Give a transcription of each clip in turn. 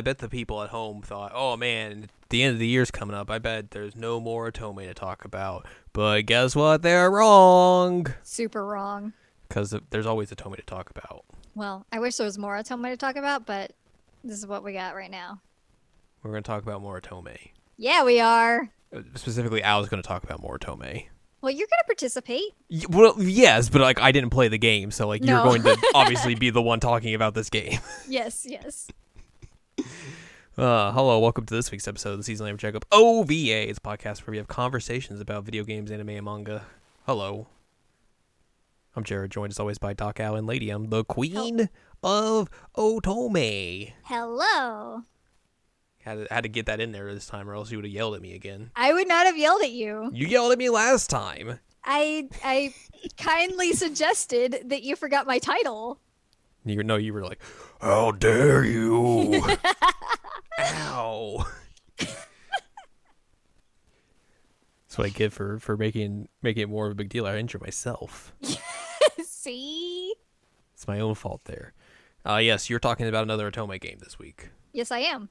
I bet the people at home thought, "Oh man, the end of the year's coming up. I bet there's no more Otome to talk about." But guess what? They're wrong. Super wrong. Because there's always Otome to talk about. Well, I wish there was more Otome to talk about, but this is what we got right now. We're going to talk about more Otome. Yeah, we are. Uh, Specifically, Al's going to talk about more Otome. Well, you're gonna participate. Y- Well, yes, but like I didn't play the game, so like you're going to obviously be the one talking about this game. Yes, yes. Uh, hello, welcome to this week's episode of the Season Lamb Checkup OVA. It's a podcast where we have conversations about video games, anime, and manga. Hello. I'm Jared, joined as always by Doc Al and Lady. I'm the queen of Otome. Hello. Had to, had to get that in there this time, or else you would have yelled at me again. I would not have yelled at you. You yelled at me last time. I I kindly suggested that you forgot my title. You no, you were like, "How dare you!" Ow. That's what I get for for making making it more of a big deal. I injure myself. See? It's my own fault there. Uh, yes, you're talking about another Otome game this week. Yes, I am.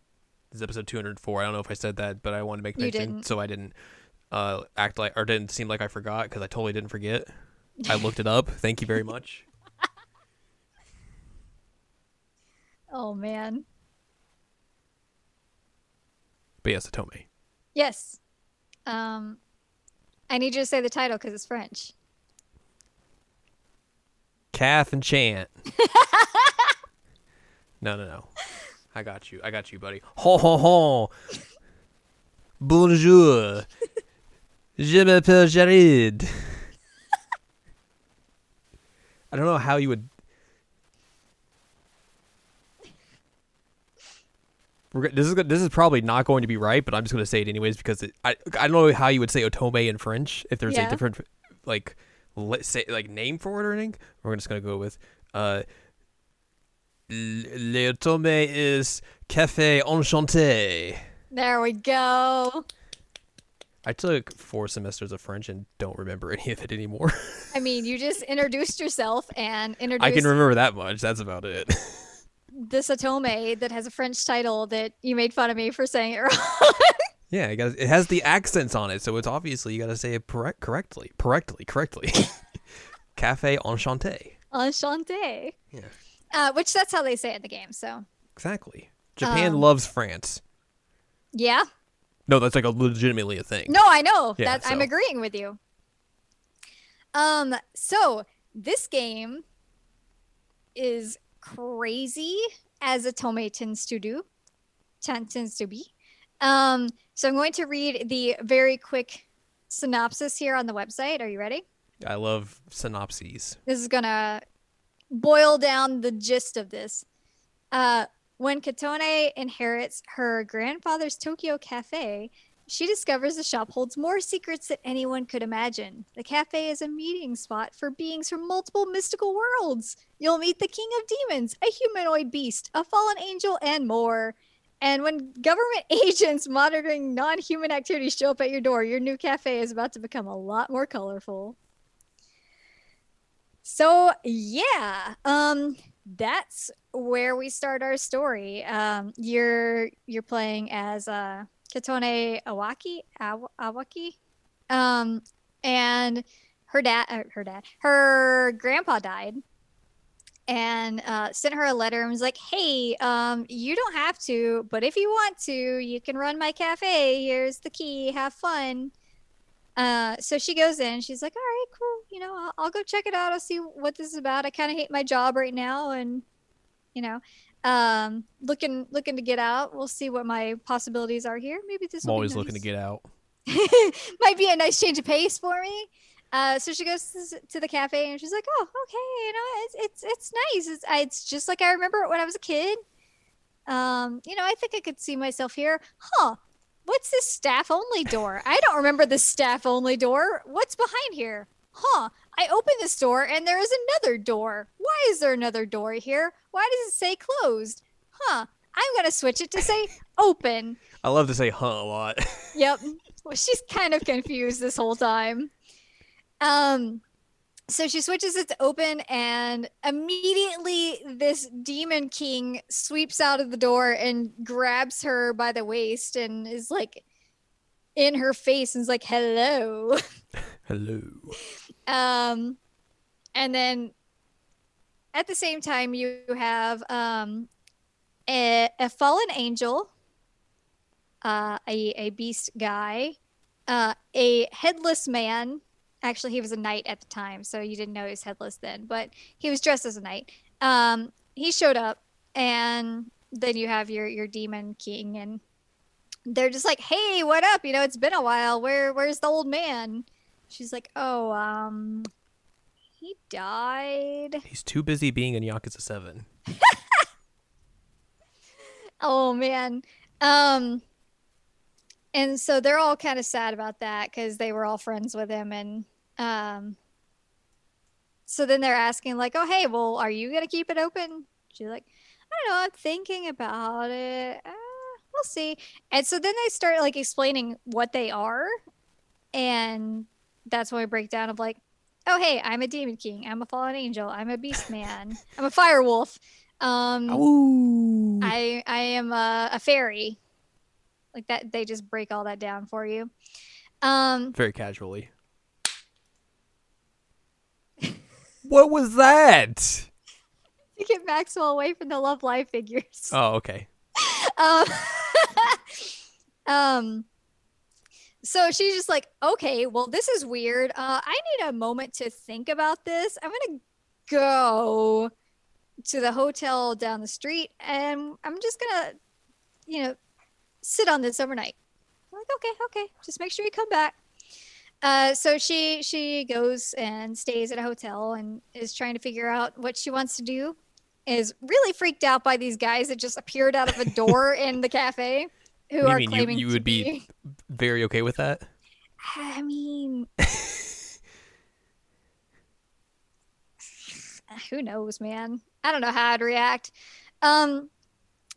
This is episode 204. I don't know if I said that, but I wanted to make mention so I didn't uh, act like or didn't seem like I forgot because I totally didn't forget. I looked it up. Thank you very much. Oh man. But yes, Otome. Yes. Um I need you to say the title because it's French. Calf and chant. no, no, no. I got you. I got you, buddy. Ho ho ho. Bonjour. Je m'appelle Jared. I don't know how you would. We're, this is this is probably not going to be right, but I'm just going to say it anyways because it, I I don't know how you would say otome in French if there's Yeah. a different like let's say like name for it or anything. We're just going to go with uh le otome is café enchanté. There we go. I took four semesters of French and don't remember any of it anymore. I mean, you just introduced yourself and introduced I can remember that much. That's about it. this Otome that has a French title that you made fun of me for saying it wrong. yeah, it, got, it has the accents on it, so it's obviously you got to say it correct, correctly, correctly, correctly. Café enchanté. Enchanté. Yeah, Uh, which that's how they say it in the game. So exactly. Japan Um, loves France. yeah. No, that's like a legitimately a thing. No, I know. Yeah, that I'm agreeing with you. Um, so this game is crazy as Otome tends to do. ten- Tends to be. Um, so I'm going to read the very quick synopsis here on the website. Are you ready? I love synopses. This is gonna boil down the gist of this. Uh, when Katone inherits her grandfather's Tokyo cafe, she discovers the shop holds more secrets than anyone could imagine. The cafe is a meeting spot for beings from multiple mystical worlds. You'll meet the king of demons, a humanoid beast, a fallen angel, and more. And when government agents monitoring non human activities show up at your door, your new cafe is about to become a lot more colorful. So yeah, um, that's where we start our story. Um, you're you're playing as uh, Katone Awaki Aw- Awaki, um, and her dad, uh, her dad, her grandpa died, and uh, sent her a letter and was like, "Hey, um, you don't have to, but if you want to, you can run my cafe. Here's the key. Have fun." Uh, so she goes in. She's like, "All right, cool. You know, I'll, I'll go check it out. I'll see what this is about. I kind of hate my job right now, and you know, um, looking looking to get out. We'll see what my possibilities are here. Maybe this I'm always be looking to get out. might be a nice change of pace for me. Uh, so she goes to- the cafe and she's like, "Oh, okay, you know, it's it's it's nice. It's it's just like I remember it when I was a kid. Um, you know, I think I could see myself here. Huh? What's this staff only door? I don't remember the staff only door. What's behind here? Huh? I open this door and there is another door. Why is there another door here? Why does it say closed? Huh? I'm gonna switch it to say open. I love to say "huh" a lot. Yep. Well, she's kind of confused this whole time. Um, so she switches it to open, and immediately this demon king sweeps out of the door and grabs her by the waist and is like in her face and is like, "Hello." Hello. Um, and then at the same time, you have um, a, a fallen angel, uh, a, a beast guy, uh, a headless man. Actually, he was a knight at the time, so you didn't know he was headless then, but he was dressed as a knight. Um, he showed up, and then you have your your demon king, and they're just like, "Hey, what up? You know, it's been a while. Where where's the old man?" She's like, "Oh, um, he died." He's too busy being in Yakuza 7. Oh man. Um and so they're all kind of sad about that cuz they were all friends with him and um so then they're asking like, "Oh, hey, well, are you going to keep it open?" She's like, "I don't know, I'm thinking about it. Uh, we'll see." And so then they start like explaining what they are and that's when we break down of like, "Oh, hey, I'm a demon king. I'm a fallen angel. I'm a beast man. I'm a fire wolf. Um Ooh. I I am a, a fairy. Like that they just break all that down for you. Um Very casually. what was that? to get Maxwell away from the Love Live figures. Oh, okay. Um Um so she's just like, "Okay, well this is weird. Uh I need a moment to think about this. I'm going to go to the hotel down the street and I'm just going to you know, sit on this overnight." I'm like, "Okay, okay. Just make sure you come back." Uh, so she she goes and stays at a hotel and is trying to figure out what she wants to do. Is really freaked out by these guys that just appeared out of a door in the cafe, who you are mean? You- claiming you to would be- Very okay with that? I mean, who knows, man? I don't know how I'd react. Um,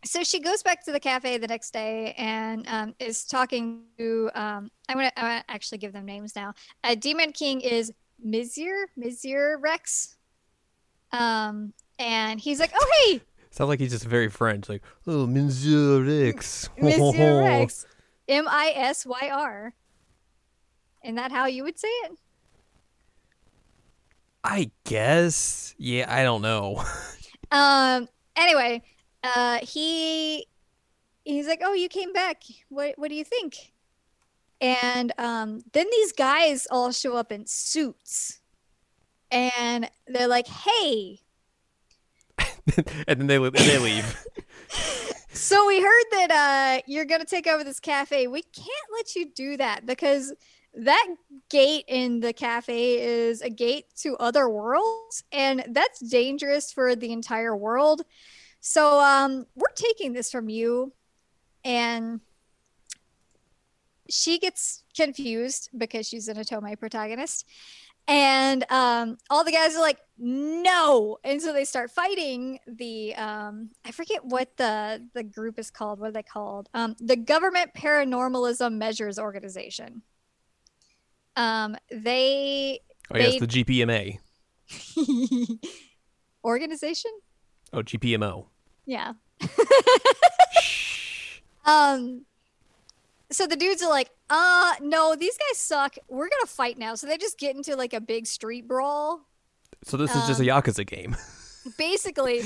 so she goes back to the cafe the next day and um, is talking to. Um, I'm gonna, I'm gonna actually give them names now. Uh, Demon King is Mizir, Mizir Rex. Um, and he's like, "Oh hey, Sounds like he's just very French. Like, oh, Monsieur X. Mizir Rex, M I S Y R." Isn't that how you would say it? I guess. Yeah, I don't know. Um. Anyway, uh, he he's like, "Oh, you came back. What What do you think?" And um, then these guys all show up in suits, and they're like, "Hey, and then they and they leave. so we heard that uh, you're gonna take over this cafe. We can't let you do that because." That gate in the cafe is a gate to other worlds, and that's dangerous for the entire world. So um, we're taking this from you, and she gets confused because she's an Otome protagonist, and um, all the guys are like, "No!" And so they start fighting the um, I forget what the the group is called. What are they called? Um, the Government Paranormalism Measures Organization. Um, they Oh, yes, They- the GPMA. organization. Oh, GPMO. Yeah. Um so the dudes are like, uh no, these guys suck. We're gonna fight now. So they just get into like a big street brawl. So this is just a Um, Yakuza game. Basically,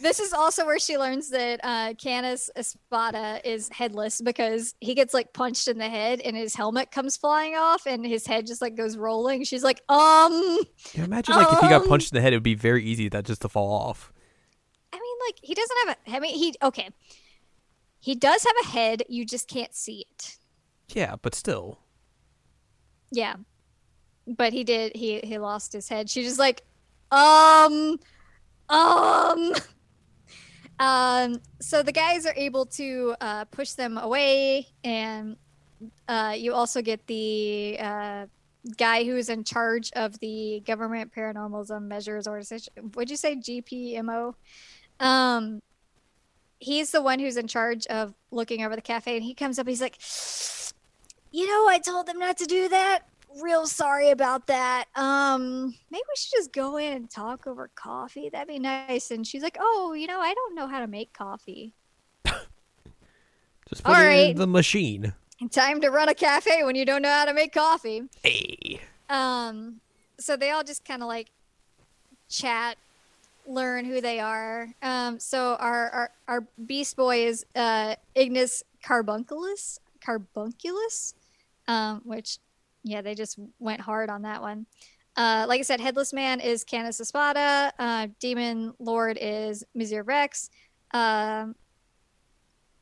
this is also where she learns that uh Canis Espada is headless because he gets like punched in the head and his helmet comes flying off and his head just like goes rolling. She's like, um Yeah, imagine like if he got Um, punched in the head, it would be very easy that just to fall off. I mean like he doesn't have a I mean he okay. He does have a head, you just can't see it. Yeah, but still. Yeah. But he did he he lost his head. She just like um um um so the guys are able to uh push them away and uh you also get the uh guy who is in charge of the government paranormalism measures organization would you say gpmo um he's the one who's in charge of looking over the cafe and he comes up he's like you know i told them not to do that real sorry about that. Um, maybe we should just go in and talk over coffee. That'd be nice." And she's like, "Oh, you know, I don't know how to make coffee. Just put All it right. in the machine. Time to run a cafe when you don't know how to make coffee." Hey. Um, so they all just kind of like chat, learn who they are. Um, so our our, our beast boy is uh, Ignis Carbunculus, Carbunculus, um, which yeah, they just went hard on that one. Uh, like I said, Headless Man is Canis Espada. Uh, Demon Lord is Mizir Rex. Um,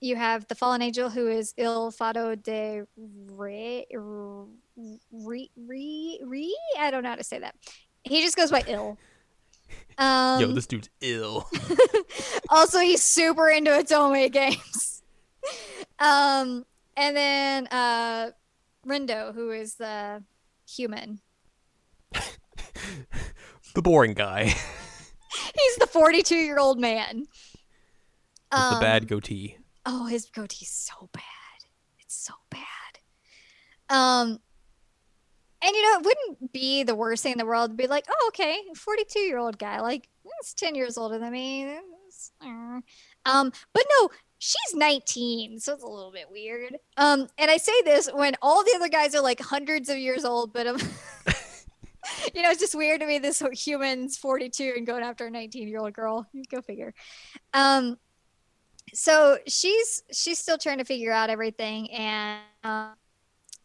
you have the Fallen Angel, who is Il Fado de Re, Re, Re, Re? I don't know how to say that. He just goes by Il. Um, Yo, this dude's ill. also, he's super into Otome games. um, and then uh, Rindo, who is the human. the boring guy. He's the 42 year old man. With the Um, bad goatee. Oh, his goatee's so bad. It's so bad. Um, and you know, it wouldn't be the worst thing in the world to be like, oh, okay, 42 year old guy, like, it's 10 years older than me. Uh." Um, but no, she's 19, so it's a little bit weird. Um, and I say this when all the other guys are like hundreds of years old, but um, you know, it's just weird to me. This human's 42 and going after a 19 year old girl. Go figure. Um, so she's she's still trying to figure out everything and uh,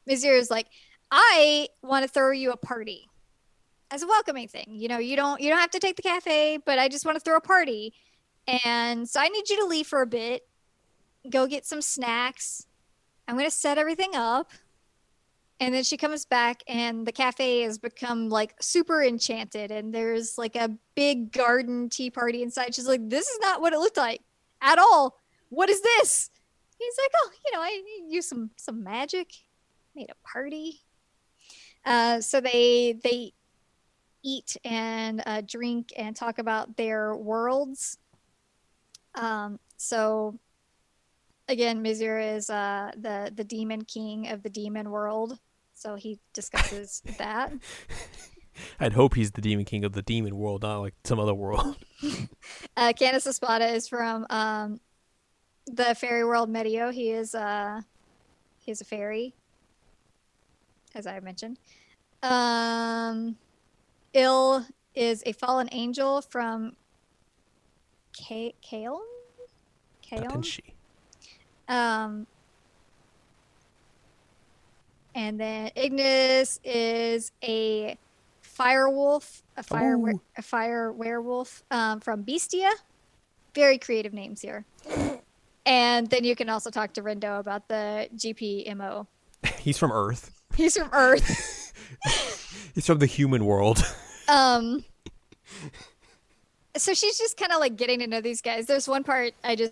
is like i want to throw you a party as a welcoming thing you know you don't you don't have to take the cafe but i just want to throw a party and so i need you to leave for a bit go get some snacks i'm going to set everything up and then she comes back and the cafe has become like super enchanted and there's like a big garden tea party inside she's like this is not what it looked like at all. What is this? He's like, oh, you know, I use some some magic, made a party. Uh, so they they eat and uh, drink and talk about their worlds. Um, so again, Mizir is uh, the the demon king of the demon world. So he discusses that. I'd hope he's the demon king of the demon world, not like some other world. Uh, Canis Espada is from um, the fairy world Medio. He is uh, he is a fairy, as I mentioned. Um, Il is a fallen angel from Ka- Kaeln. Kaeln. Um, and then Ignis is a fire wolf, a fire Ooh. a fire werewolf um, from Beastia. Very creative names here. And then you can also talk to Rindo about the GPMO. He's from Earth. He's from Earth. He's from the human world. um, so she's just kind of like getting to know these guys. There's one part I just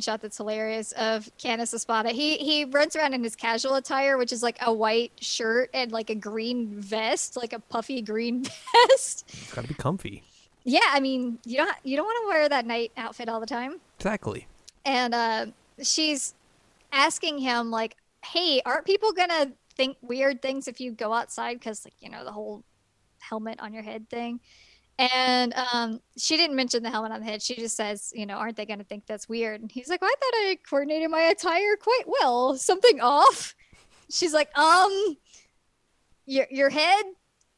shot that's hilarious of Canis Espada. He he runs around in his casual attire, which is like a white shirt and like a green vest, like a puffy green vest. It's gotta be comfy. Yeah, I mean you don't you don't want to wear that knight outfit all the time. Exactly. And uh, she's asking him like, "Hey, aren't people gonna think weird things if you go outside? Because like you know the whole helmet on your head thing." And um, she didn't mention the helmet on the head. She just says, you know, aren't they going to think that's weird? And he's like, well, I thought I coordinated my attire quite well. Something off? She's like, um, your your head,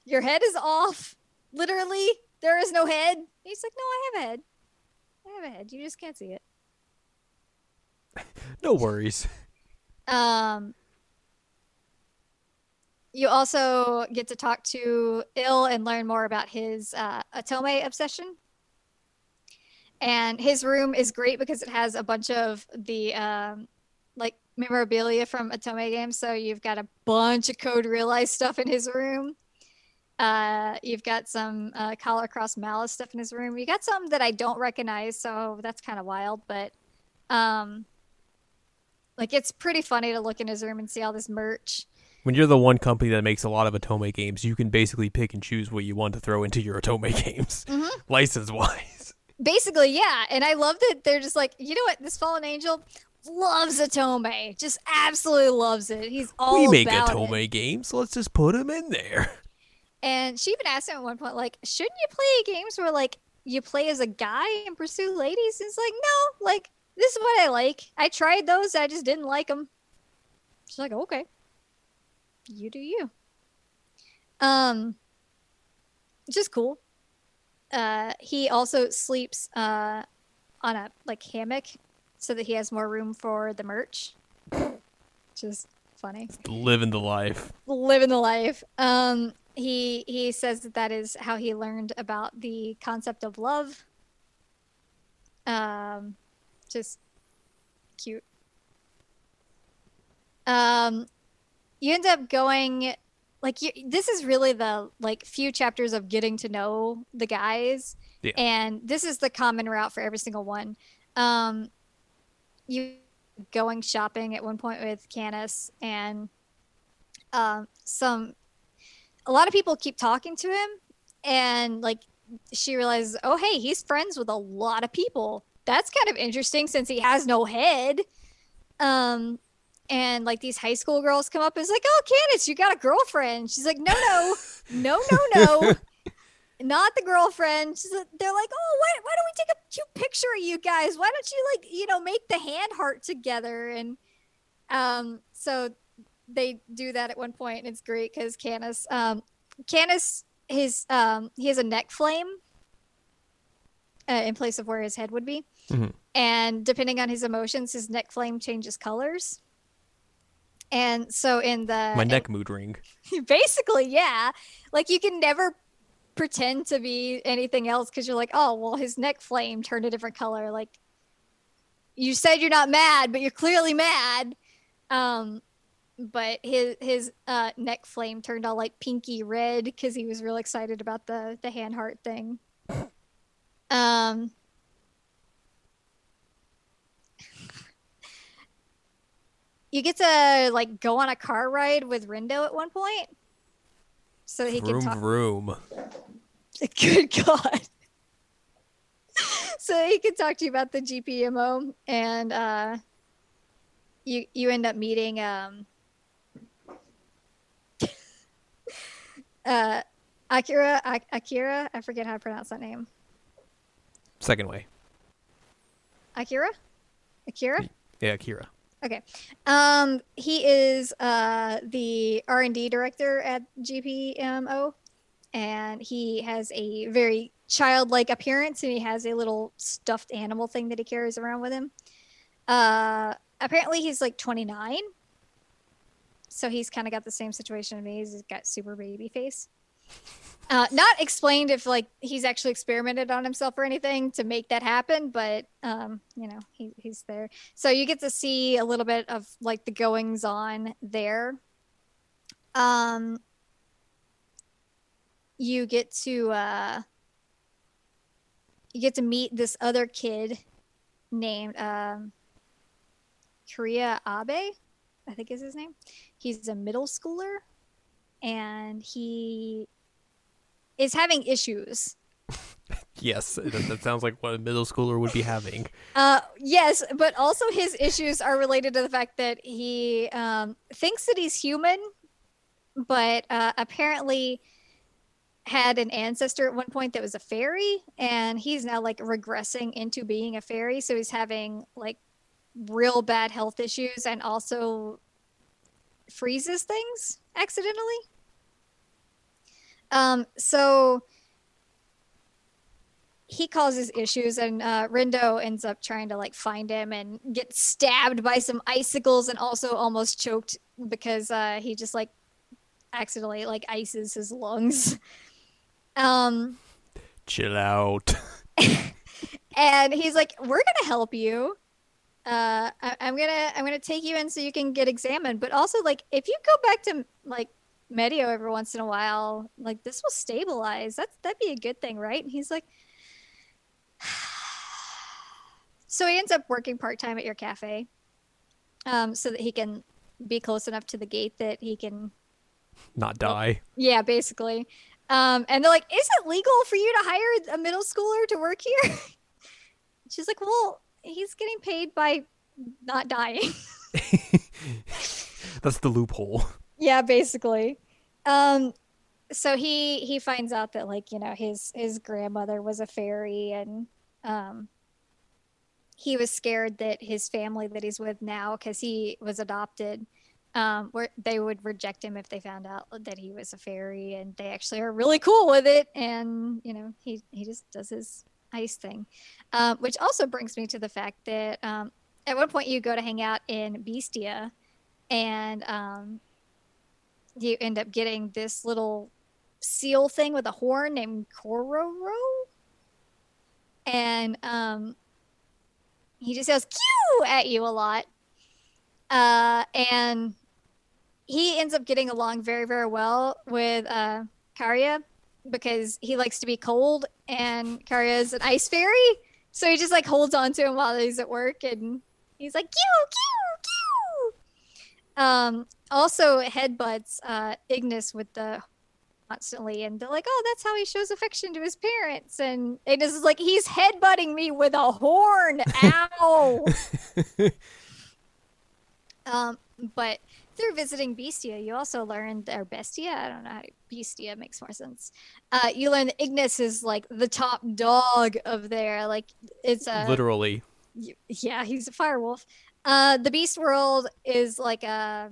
your head is off. Literally, there is no head. He's like, no, I have a head. I have a head. You just can't see it. No worries. Um, you also get to talk to Il and learn more about his uh, Otome obsession. And his room is great because it has a bunch of the um, like memorabilia from Otome games. So you've got a bunch of Code Realize stuff in his room. Uh, you've got some uh, Collar Cross Malice stuff in his room. You got some that I don't recognize, so that's kind of wild. But um, like it's pretty funny to look in his room and see all this merch. When you're the one company that makes a lot of Otome games, you can basically pick and choose what you want to throw into your Otome games, Mhm. license wise. Basically, yeah. And I love that they're just like, you know what? This fallen angel loves Otome. Just absolutely loves it. He's all we make Otome it. games. Let's just put him in there. And she even asked him at one point, like, shouldn't you play games where like you play as a guy and pursue ladies? And he's like, no, like this is what I like. I tried those, I just didn't like them. She's like, okay, you do you. Um, just cool. Uh, he also sleeps uh on a like hammock so that he has more room for the merch. Just funny Living the life. living the life. Um, he he says that that is how he learned about the concept of love. Um, just cute. Um, you end up going like you, this is really the like few chapters of getting to know the guys, Yeah. and this is the common route for every single one. Um, you going shopping at one point with Canis and um, some a lot of people keep talking to him and like she realizes oh hey he's friends with a lot of people that's kind of interesting since he has no head um and like these high school girls come up and it's like oh Canis you got a girlfriend. She's like no no no no no. Not the girlfriend. She's they're like oh why, why don't we take a cute picture of you guys? Why don't you like you know make the hand heart together? And um so they do that at one point and it's great because Canis um Canis his um he has a neck flame uh, in place of where his head would be. Mhm. and depending on his emotions his neck flame changes colors and so in the My neck mood ring. basically yeah. Like you can never pretend to be anything else because you're like oh well his neck flame turned a different color. Like you said you're not mad but you're clearly mad. Um but his his uh neck flame turned all like pinky red because he was real excited about the the hand heart thing. Um you get to like go on a car ride with Rindo at one point so he can Vroom talk vroom. Good God. so he can talk to you about the GPMO, and uh, you you end up meeting um, uh, Akira. Ak- Akira. I forget how to pronounce that name. Second way. Akira. Akira. Yeah, Kira. Okay. Um, he is uh, the R and D director at GPMO, and he has a very childlike appearance, and he has a little stuffed animal thing that he carries around with him. Uh, apparently, he's like 29, so he's kind of got the same situation as me. He's got super baby face. Uh, not explained if like he's actually experimented on himself or anything to make that happen, but um, you know he, he's there. So you get to see a little bit of like the goings on there. Um, you get to uh, you get to meet this other kid named um, Korea Abe, I think is his name. He's a middle schooler, and he is having issues. Yes, that, that sounds like what a middle schooler would be having. Uh, yes, but also his issues are related to the fact that he um, thinks that he's human, but uh, apparently had an ancestor at one point that was a fairy, and he's now like regressing into being a fairy. So he's having like real bad health issues and also freezes things accidentally. Um, so he causes issues and uh, Rindo ends up trying to like find him and get stabbed by some icicles and also almost choked because uh, he just like accidentally like ices his lungs. Um, Chill out. and he's like, "We're gonna help you. Uh, I- I'm gonna I'm gonna take you in so you can get examined. But also, like, if you go back to like Medio every once in a while, like this will stabilize. That's that'd be a good thing, right?" And he's like, so he ends up working part time at your cafe, um, so that he can be close enough to the gate that he can Not die. yeah, basically. Um, and they're like, "Is it legal for you to hire a middle schooler to work here?" she's like, well, he's getting paid by not dying. That's the loophole. yeah, basically. Um, so he he finds out that like you know his his grandmother was a fairy and um he was scared that his family that he's with now because he was adopted um where they would reject him if they found out that he was a fairy and they actually are really cool with it. And you know he he just does his ice thing. Um, which also brings me to the fact that um, at one point you go to hang out in Beastia and um, you end up getting this little seal thing with a horn named Kororo. And um, he just yells "Q" at you a lot. Uh, and he ends up getting along very, very well with uh, Karia because he likes to be cold, and Karia is an ice fairy. So he just like holds on to him while he's at work, and he's like "Q, Q, Q." Um, also headbutts uh, Ignis with the constantly and they're like oh that's how he shows affection to his parents and Ignis is like he's headbutting me with a horn ow um but through visiting Bestia, you also learned, or Bestia, I don't know how to, Beastia makes more sense. Uh, you learn that Ignis is like the top dog of there. Like it's a Literally. yeah, he's a firewolf. Uh, the Beast World is like a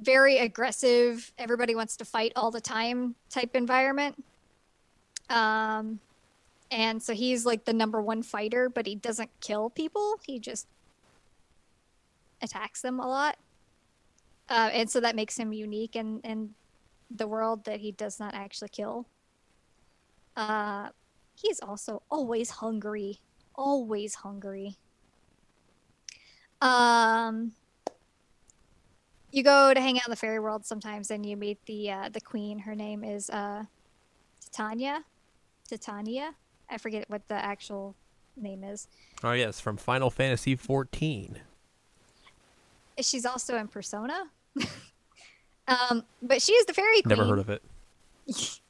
very aggressive, everybody wants to fight all the time type environment. Um, and so he's like the number one fighter, but he doesn't kill people. He just attacks them a lot. Uh, and so that makes him unique in, in the world that he does not actually kill. Uh, he's also always hungry, always hungry. Um, you go to hang out in the fairy world sometimes, and you meet the uh, the queen. Her name is uh, Titania. Titania. I forget what the actual name is. Oh yes, from Final Fantasy 14. She's also in Persona. um, but she is the fairy queen. Never heard of it.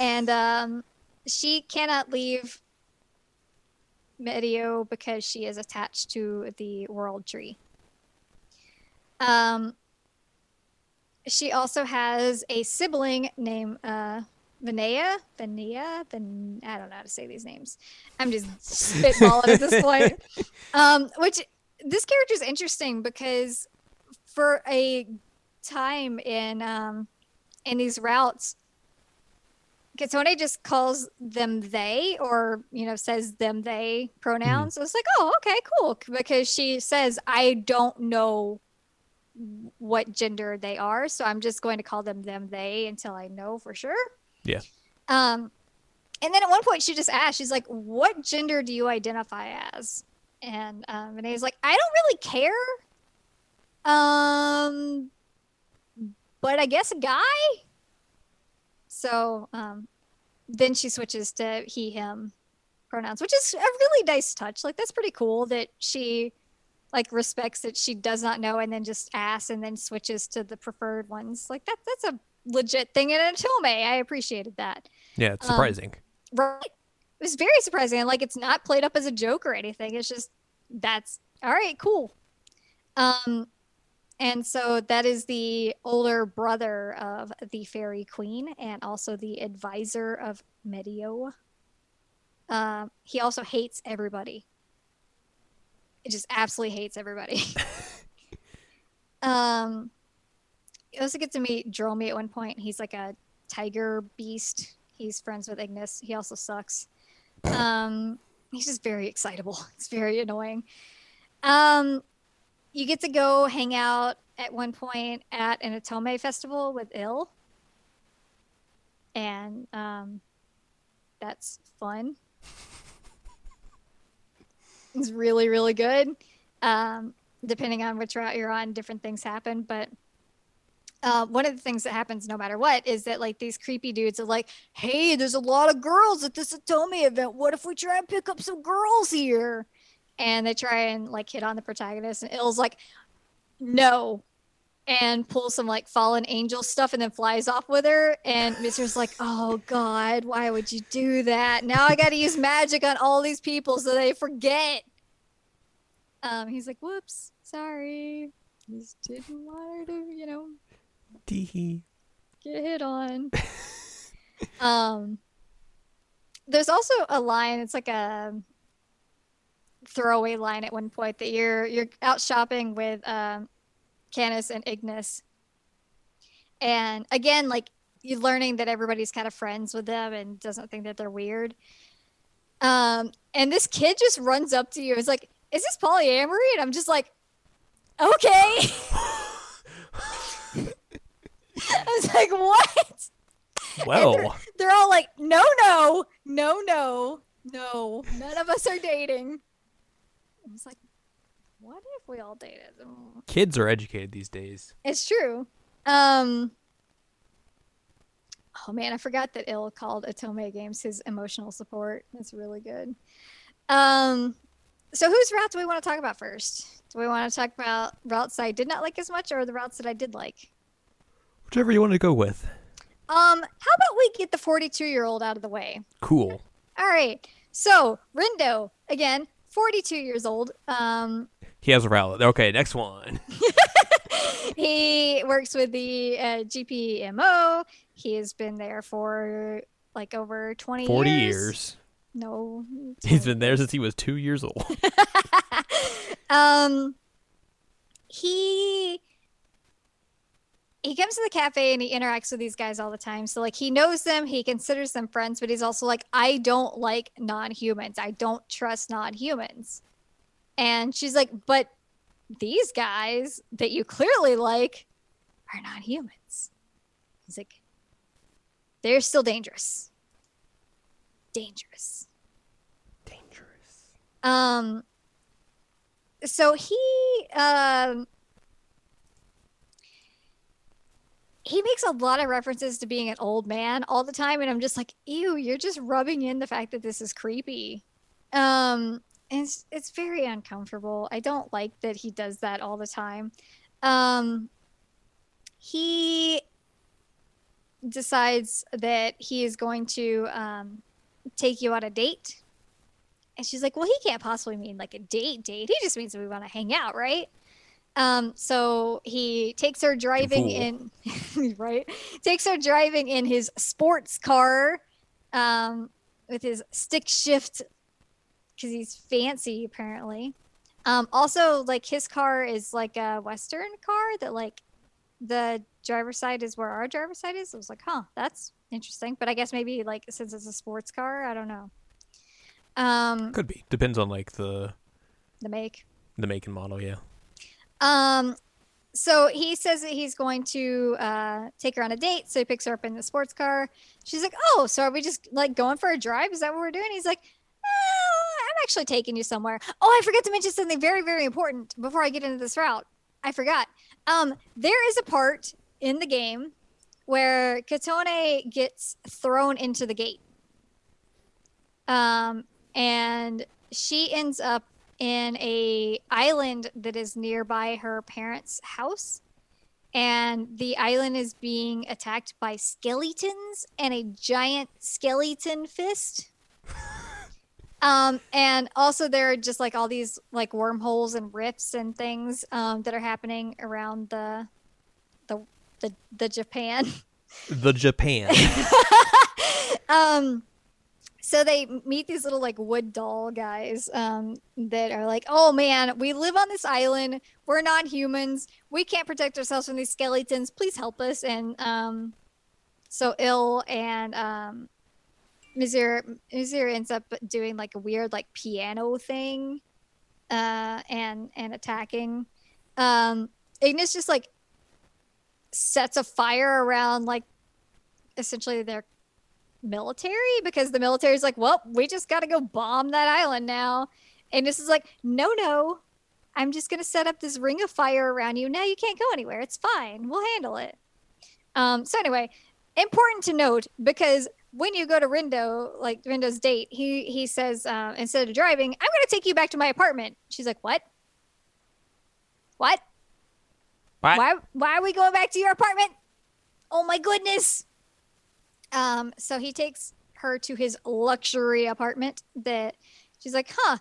and um, she cannot leave Medio because she is attached to the world tree. Um, she also has a sibling named uh, Vinea. Vinea. Vin- I don't know how to say these names. I'm just spitballing at this point. Um, which this character is interesting because for a time in um, in these routes, Kitsune just calls them they or you know says them they pronouns. So it's like, oh, okay, cool. Because she says, I don't know what gender they are, so I'm just going to call them them they until I know for sure. Yeah. Um and then at one point she just asked, she's like, What gender do you identify as? And um Renee's like, I don't really care. Um but I guess a guy. So um, then she switches to he, him pronouns, which is a really nice touch. Like that's pretty cool that she like respects that she does not know and then just asks and then switches to the preferred ones. Like that that's a legit thing in Otome. I appreciated that. Yeah, it's surprising. Um, right. It was very surprising. And like it's not played up as a joke or anything. It's just that's all right, cool. Um and so that is the older brother of the fairy queen and also the advisor of Medio. Uh, he also hates everybody. Just absolutely hates everybody. um, you also get to meet Dromi at one point. He's like a tiger beast. He's friends with Ignis. He also sucks. Um, he's just very excitable. It's very annoying. Um, you get to go hang out at one point at an Otome festival with Ill. And um, that's fun. It's really, really good. Um, depending on which route you're on, different things happen. But uh, one of the things that happens no matter what is that like these creepy dudes are like, hey, there's a lot of girls at this Otome event. What if we try and pick up some girls here? and they try and like hit on the protagonist and Ill's like no and pulls some like fallen angel stuff and then flies off with her. And Mizir's like, "Oh God, why would you do that? Now I got to use magic on all these people so they forget." Um, he's like, "Whoops, sorry, just didn't want her to, you know, Tee get hit on." um, there's also a line. It's like a throwaway line at one point that you're you're out shopping with um, Canis and Ignis, and again, like you're learning that everybody's kind of friends with them and doesn't think that they're weird. Um, and this kid just runs up to you. It's like, "Is this polyamory?" And I'm just like, "Okay." I was like, "What?" Well, They're all like, "No, no, no, no, no. None of us are dating." I was like, "What if we all dated?" Oh. kids are educated these days. It's true. Um. Oh man, I forgot that Ill called Otome Games his emotional support. That's really good. Um. So whose route do we want to talk about first? Do we want to talk about routes I did not like as much, or the routes that I did like? Whichever you want to go with. Um. How about we get the forty-two-year-old out of the way? Cool. All right. So Rindo again, forty-two years old. Um. He has a route. Okay, next one. he works with the uh, GPMO. He has been there for like over 20 40 years. years. No. He's been there since he was two years old. um he he comes to the cafe and he interacts with these guys all the time. So like he knows them, he considers them friends, but he's also like I don't like non-humans. I don't trust non-humans. And she's like, "But these guys that you clearly like are not humans." He's like, "They're still dangerous. Dangerous." Dangerous. Um so he um he makes a lot of references to being an old man all the time and I'm just like, "Ew, you're just rubbing in the fact that this is creepy." Um and it's it's very uncomfortable. I don't like that he does that all the time. Um he decides that he is going to um take you on a date and she's like, well, he can't possibly mean like a date date. He just means that we want to hang out, right? Um, so he takes her driving in, right? Takes her driving in his sports car, um, with his stick shift, because he's fancy apparently. Um, also, like his car is like a Western car that like the driver's side is where our driver's side is. I was like, huh, that's interesting. But I guess maybe like since it's a sports car, I don't know. Um, Could be. Depends on like the the make. the make and model. Yeah. Um, so he says that he's going to uh, take her on a date. So he picks her up in the sports car. She's like, "Oh, so are we just like going for a drive? Is that what we're doing?" He's like, "Uh, "I'm actually taking you somewhere." Oh, I forgot to mention something very, very important before I get into this route. I forgot. Um, there is a part in the game where Katone gets thrown into the gate. Um, and she ends up in a island that is nearby her parents' house and the island is being attacked by skeletons and a giant skeleton fist um and also there are just like all these like wormholes and rifts and things um that are happening around the the the, the japan. The Japan. um so they meet these little like wood doll guys um that are like oh man we live on this island. We're not humans. We can't protect ourselves from these skeletons. Please help us. And um so ill and um Mizir Mizir ends up doing like a weird like piano thing uh and and attacking um Ignis just like sets a fire around like essentially their military because the military is like, well, we just got to go bomb that island now. And this is like, no, no, I'm just to set up this ring of fire around you. Now you can't go anywhere. It's fine. We'll handle it. Um, so anyway, important to note because when you go to Rindo, like Rindo's date, he he says uh, instead of driving, I'm going to take you back to my apartment. She's like, what? What? What? Why why are we going back to your apartment? Oh my goodness. Um, so he takes her to his luxury apartment that she's like, huh,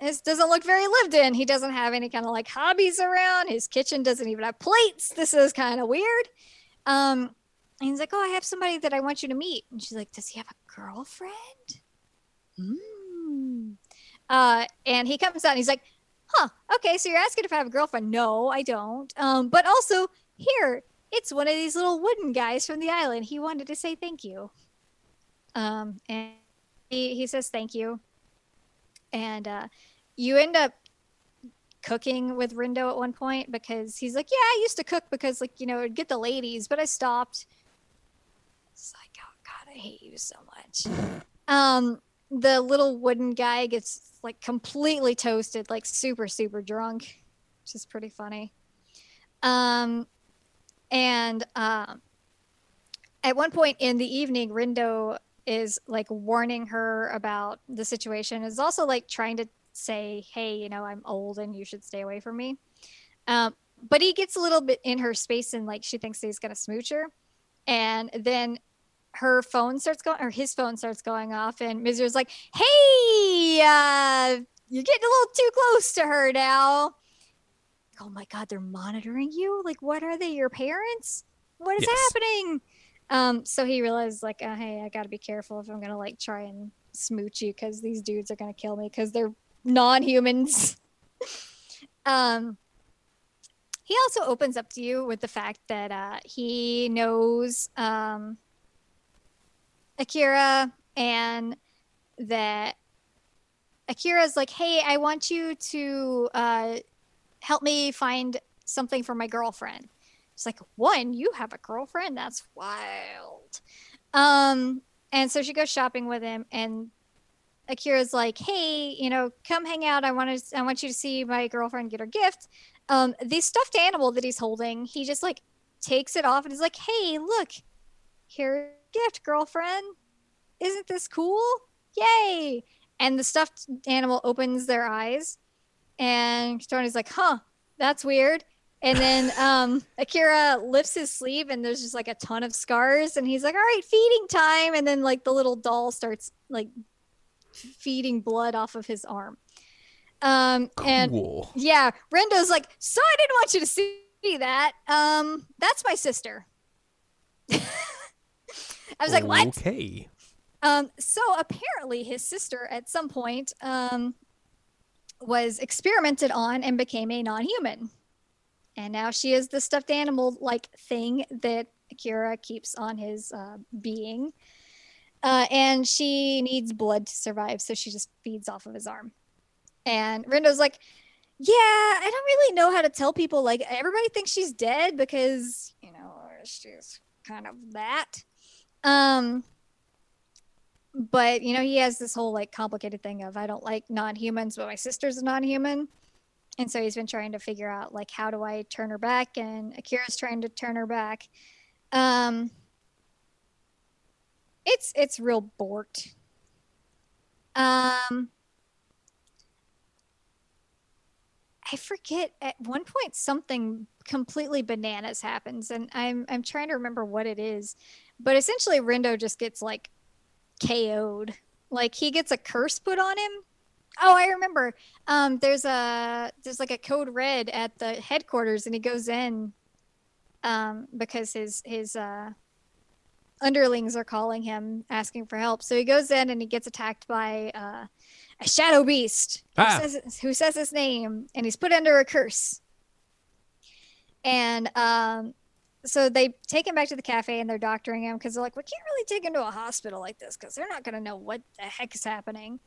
this doesn't look very lived in. He doesn't have any kind of like hobbies around. His kitchen doesn't even have plates. This is kind of weird. Um, and he's like, Oh, I have somebody that I want you to meet. And she's like, Does he have a girlfriend? Mm. Uh, and he comes out and he's like, Huh, okay, so you're asking if I have a girlfriend. No, I don't. Um, but also, here, it's one of these little wooden guys from the island. He wanted to say thank you. Um, and he, he says thank you. And uh, you end up cooking with Rindo at one point because he's like, Yeah, I used to cook because, like, you know, it'd get the ladies, but I stopped. It's like, Oh, God, I hate you so much. Um, the little wooden guy gets like completely toasted, like super, super drunk, which is pretty funny. Um, and um, at one point in the evening, Rindo is like warning her about the situation. Is also like trying to say, "Hey, you know, I'm old and you should stay away from me." Um, but he gets a little bit in her space and like she thinks he's gonna smooch her, and then her phone starts going or his phone starts going off and Mizir's like, "Hey, uh, you're getting a little too close to her now." Oh my god, they're monitoring you? Like what are they? Your parents? What is Yes. happening? Um so he realized like, uh, "Hey, I got to be careful if I'm going to like try and smooch you cuz these dudes are going to kill me cuz they're non-humans." um he also opens up to you with the fact that uh, he knows um, Akira and that Akira's like, hey, I want you to uh, help me find something for my girlfriend. It's like, one, you have a girlfriend? That's wild. Um, and so she goes shopping with him, and Akira's like, hey, you know, come hang out. I want to, I want you to see my girlfriend get her gift. Um, the stuffed animal that he's holding, he just like takes it off and is like, hey, look, here gift, girlfriend. Isn't this cool? Yay! And the stuffed animal opens their eyes, and Tony's like, "Huh, that's weird." And then um, Akira lifts his sleeve, and there's just like a ton of scars, and he's like, "All right, feeding time." And then like the little doll starts like feeding blood off of his arm. Um, and yeah, Rindo's like, so I didn't want you to see that. Um, that's my sister. I was like, what? Okay. Um, so apparently his sister at some point um, was experimented on and became a non-human. And now she is the stuffed animal like thing that Akira keeps on his uh, being. Uh, and she needs blood to survive, so she just feeds off of his arm. And Rindo's like, Yeah, I don't really know how to tell people. Like, everybody thinks she's dead because, you know, she's kind of that. Um, but you know he has this whole like complicated thing of i don't like non-humans but my sister's a non-human. And so he's been trying to figure out like how do i turn her back? And akira's trying to turn her back. Um it's it's real bort. um i forget at one point something completely bananas happens. And i'm i'm trying to remember what it is but essentially rindo just gets like KO'd. Like he gets a curse put on him. Oh, I remember. Um, there's a there's like a code red at the headquarters, and he goes in, um, because his his uh, underlings are calling him asking for help. So he goes in and he gets attacked by uh, a shadow beast who, Ah. says, who says his name, and he's put under a curse. And um, so they take him back to the cafe and they're doctoring him because they're like, we can't really take him to a hospital like this because they're not going to know what the heck is happening.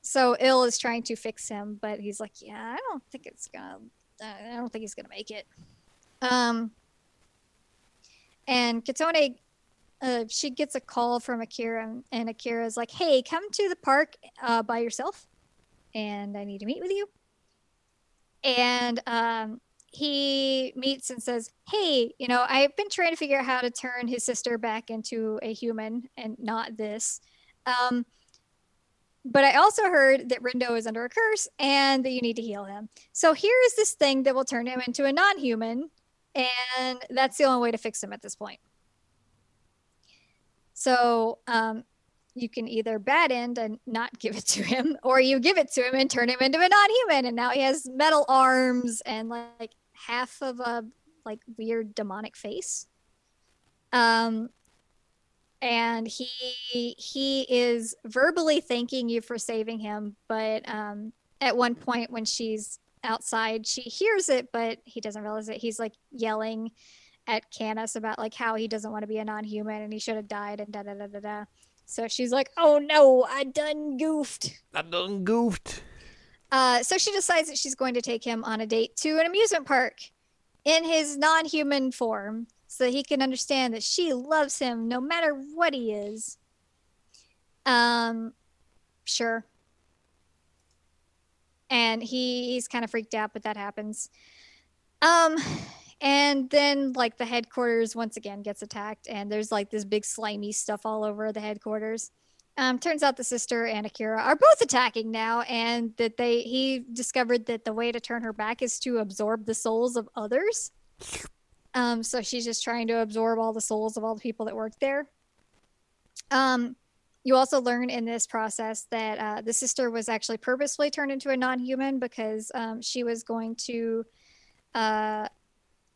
So Ill is trying to fix him, but he's like, yeah, I don't think it's gonna, I don't think he's gonna make it. Um, and Katone, uh, she gets a call from Akira, and- Akira's like, hey, come to the park uh, by yourself, and I need to meet with you. And um, he meets and says, Hey, you know, I've been trying to figure out how to turn his sister back into a human and not this. Um, but I also heard that Rindo is under a curse and that you need to heal him. So here is this thing that will turn him into a non human and that's the only way to fix him at this point. So um, you can either bad end and not give it to him, or you give it to him and turn him into a non-human, and now he has metal arms and like half of a like weird demonic face. Um, and he he is verbally thanking you for saving him, but um, at one point when she's outside, she hears it, but he doesn't realize it. He's like yelling at Canis about like how he doesn't want to be a non-human and he should have died and da da da da da. So she's like, "Oh no, I done goofed." I done goofed. Uh, so she decides that she's going to take him on a date to an amusement park in his non-human form, so that he can understand that she loves him no matter what he is. Um, sure. And he, he's kind of freaked out, but that happens. Um, and then like the headquarters once again gets attacked, and there's like this big slimy stuff all over the headquarters. Um, turns out the sister and Akira are both attacking now, and that they he discovered that the way to turn her back is to absorb the souls of others. Um, so she's just trying to absorb all the souls of all the people that work there. Um, you also learn in this process that uh, the sister was actually purposefully turned into a non-human because um, she was going to uh,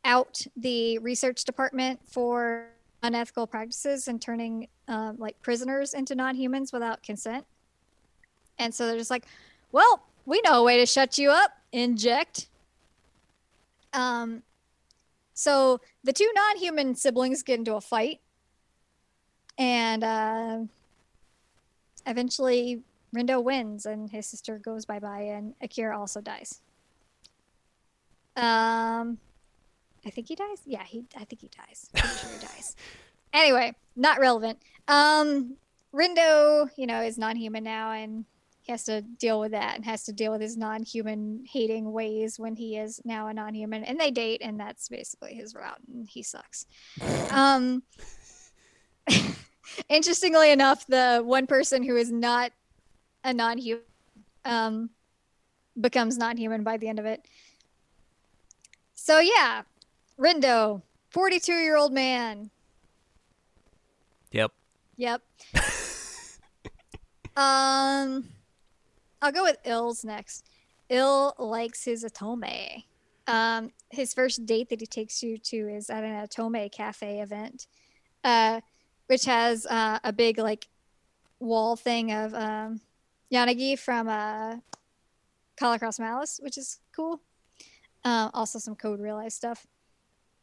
out the research department for unethical practices and turning um, like prisoners into non-humans without consent. And so they're just like, well, we know a way to shut you up. Inject. Um, so the two non-human siblings get into a fight, and uh, eventually Rindo wins, and his sister goes bye bye, and Akira also dies. Um, I think he dies. Yeah, he. I think he dies. I'm sure he dies. Anyway, not relevant. Um, Rindo, you know, is non-human now, and he has to deal with that, and has to deal with his non-human hating ways when he is now a non-human. And they date, and that's basically his route, and he sucks. um, interestingly enough, the one person who is not a non-human um, becomes non-human by the end of it. So yeah, Rindo, 42 year old man. Yep. Yep. um, I'll go with Ills next. Ill likes his Otome. Um, his first date that he takes you to is at an Otome cafe event, uh, which has uh, a big like wall thing of um, Yanagi from uh, Collar x Malice, which is cool. Uh, also some Code Realize stuff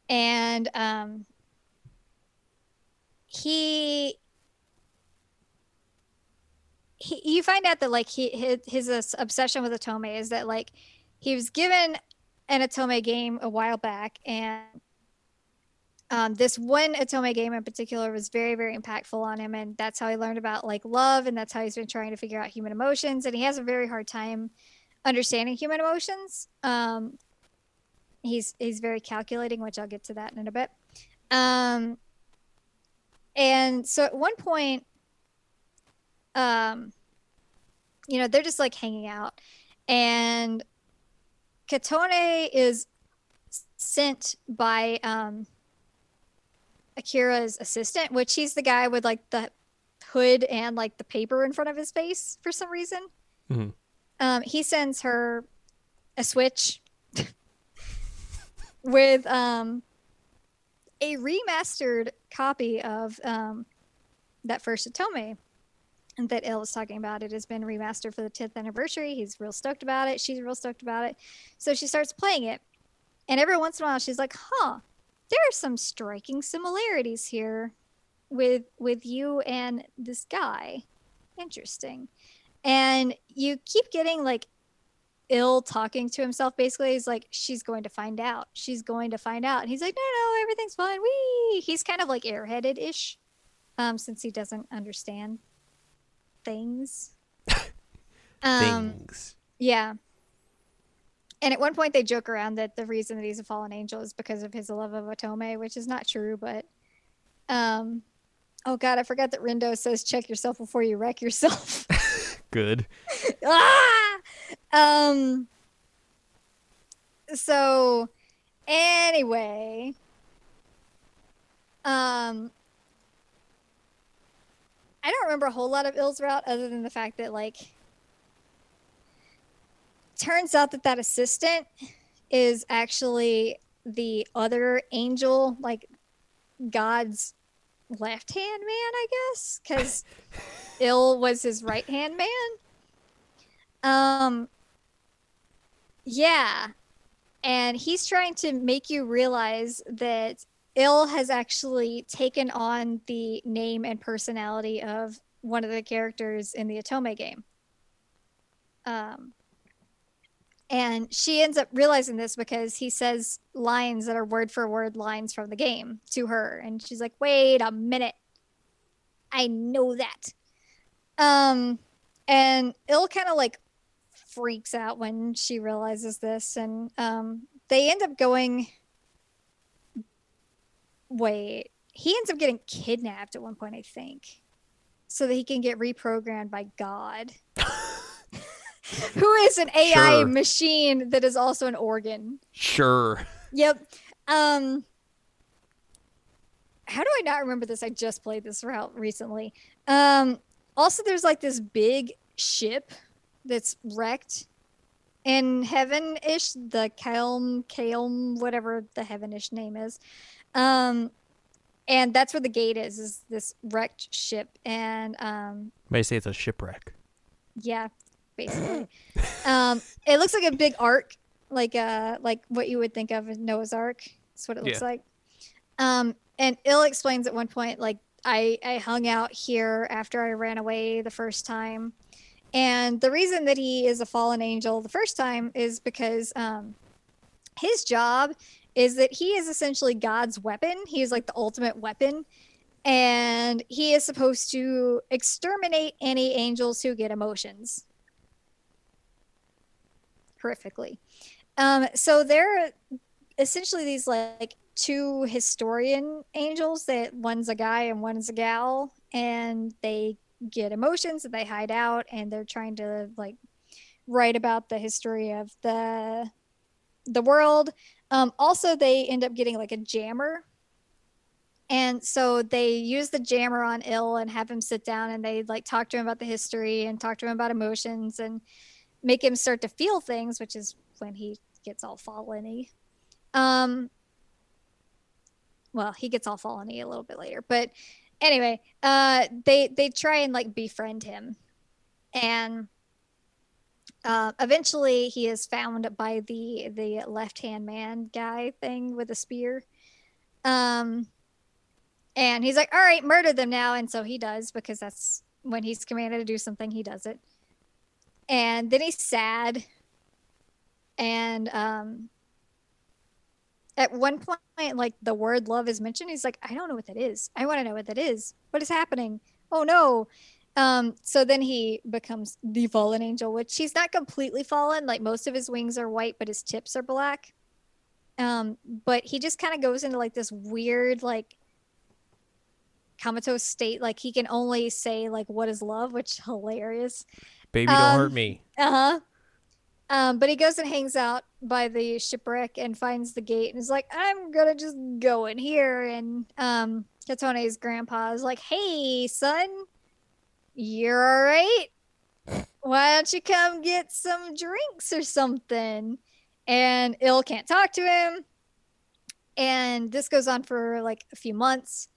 and um, he he you find out that like he his, his obsession with Otome is that like he was given an Otome game a while back and um, this one Otome game in particular was very very impactful on him. And that's how he learned about like love. And that's how he's been trying to figure out human emotions. And he has a very hard time understanding human emotions. Um, he's he's very calculating, which I'll get to that in a bit. Um, and so at one point, um, you know, they're just like hanging out, and Katone is sent by um, Akira's assistant, which he's the guy with like the hood and like the paper in front of his face for some reason. Mm-hmm. Um, he sends her a switch with um, a remastered copy of um, that first Otome that Ill was talking about. It has been remastered for the 10th anniversary. He's real stoked about it. She's real stoked about it. So she starts playing it. And every once in a while, she's like, huh, there are some striking similarities here with with you and this guy. Interesting. And you keep getting like ill talking to himself basically he's like she's going to find out she's going to find out and he's like no no everything's fine Wee! he's kind of like airheaded ish um since he doesn't understand things um things yeah and at one point they joke around that the reason that he's a fallen angel is because of his love of Otome, which is not true, but um oh god, I forgot that Rindo says check yourself before you wreck yourself. Good. ah! Um so Anyway, um, I don't remember a whole lot of Ill's route other than the fact that like turns out that that assistant is actually the other angel, like God's left hand man, I guess, because Ill was his right hand man. Um, yeah, and he's trying to make you realize that Ill has actually taken on the name and personality of one of the characters in the Otome game. Um, and she ends up realizing this because he says lines that are word for word lines from the game to her. And she's like, wait a minute. I know that. Um, and Ill kind of like freaks out when she realizes this. And um, they end up going. Wait, he ends up getting kidnapped at one point, I think, so that he can get reprogrammed by God. who is an AI Sure. machine that is also an organ. Sure. Yep. Um How do I not remember this? I just played this route recently. Um also there's like this big ship that's wrecked in heaven-ish, the Kelm Kelm whatever the heaven-ish name is. Um and that's where the gate is is this wrecked ship and um May say it's a shipwreck. yeah, basically. um, it looks like a big ark, like uh, like what you would think of as Noah's Ark. That's what it looks Yeah. like. Um, and Ill explains at one point, like I I hung out here after I ran away the first time, and the reason that he is a fallen angel the first time is because um, his job is that he is essentially God's weapon. He is like the ultimate weapon. And he is supposed to exterminate any angels who get emotions horrifically. Um, so there are essentially these like two historian angels that one's a guy and one's a gal, and they get emotions and they hide out and they're trying to like write about the history of the the world. Um, also, they end up getting like a jammer. And so they use the jammer on Ill and have him sit down and they like talk to him about the history and talk to him about emotions and make him start to feel things, which is when he gets all fallen-y. Um, well, he gets all fallen a little bit later, but anyway, uh, they they try and like befriend him, and uh, eventually he is found by the the left-hand man guy thing with a spear. Um, and he's like, "All right, murder them now," and so he does because that's when he's commanded to do something, he does it. And then he's sad. And um at one point like the word love is mentioned he's like i don't know what that is. I want to know what that is. What is happening? Oh no. Um so then he becomes the fallen angel which he's not completely fallen like most of his wings are white but his tips are black. Um but he just kind of goes into like this weird like comatose state like he can only say like what is love which hilarious. Baby, don't Um, hurt me. uh huh. Um, but he goes and hangs out by the shipwreck and finds the gate and is like, I'm gonna just go in here. And um, Katone's grandpa is like, Hey, son, you're all right. Why don't you come get some drinks or something? And Ill can't talk to him. And this goes on for like a few months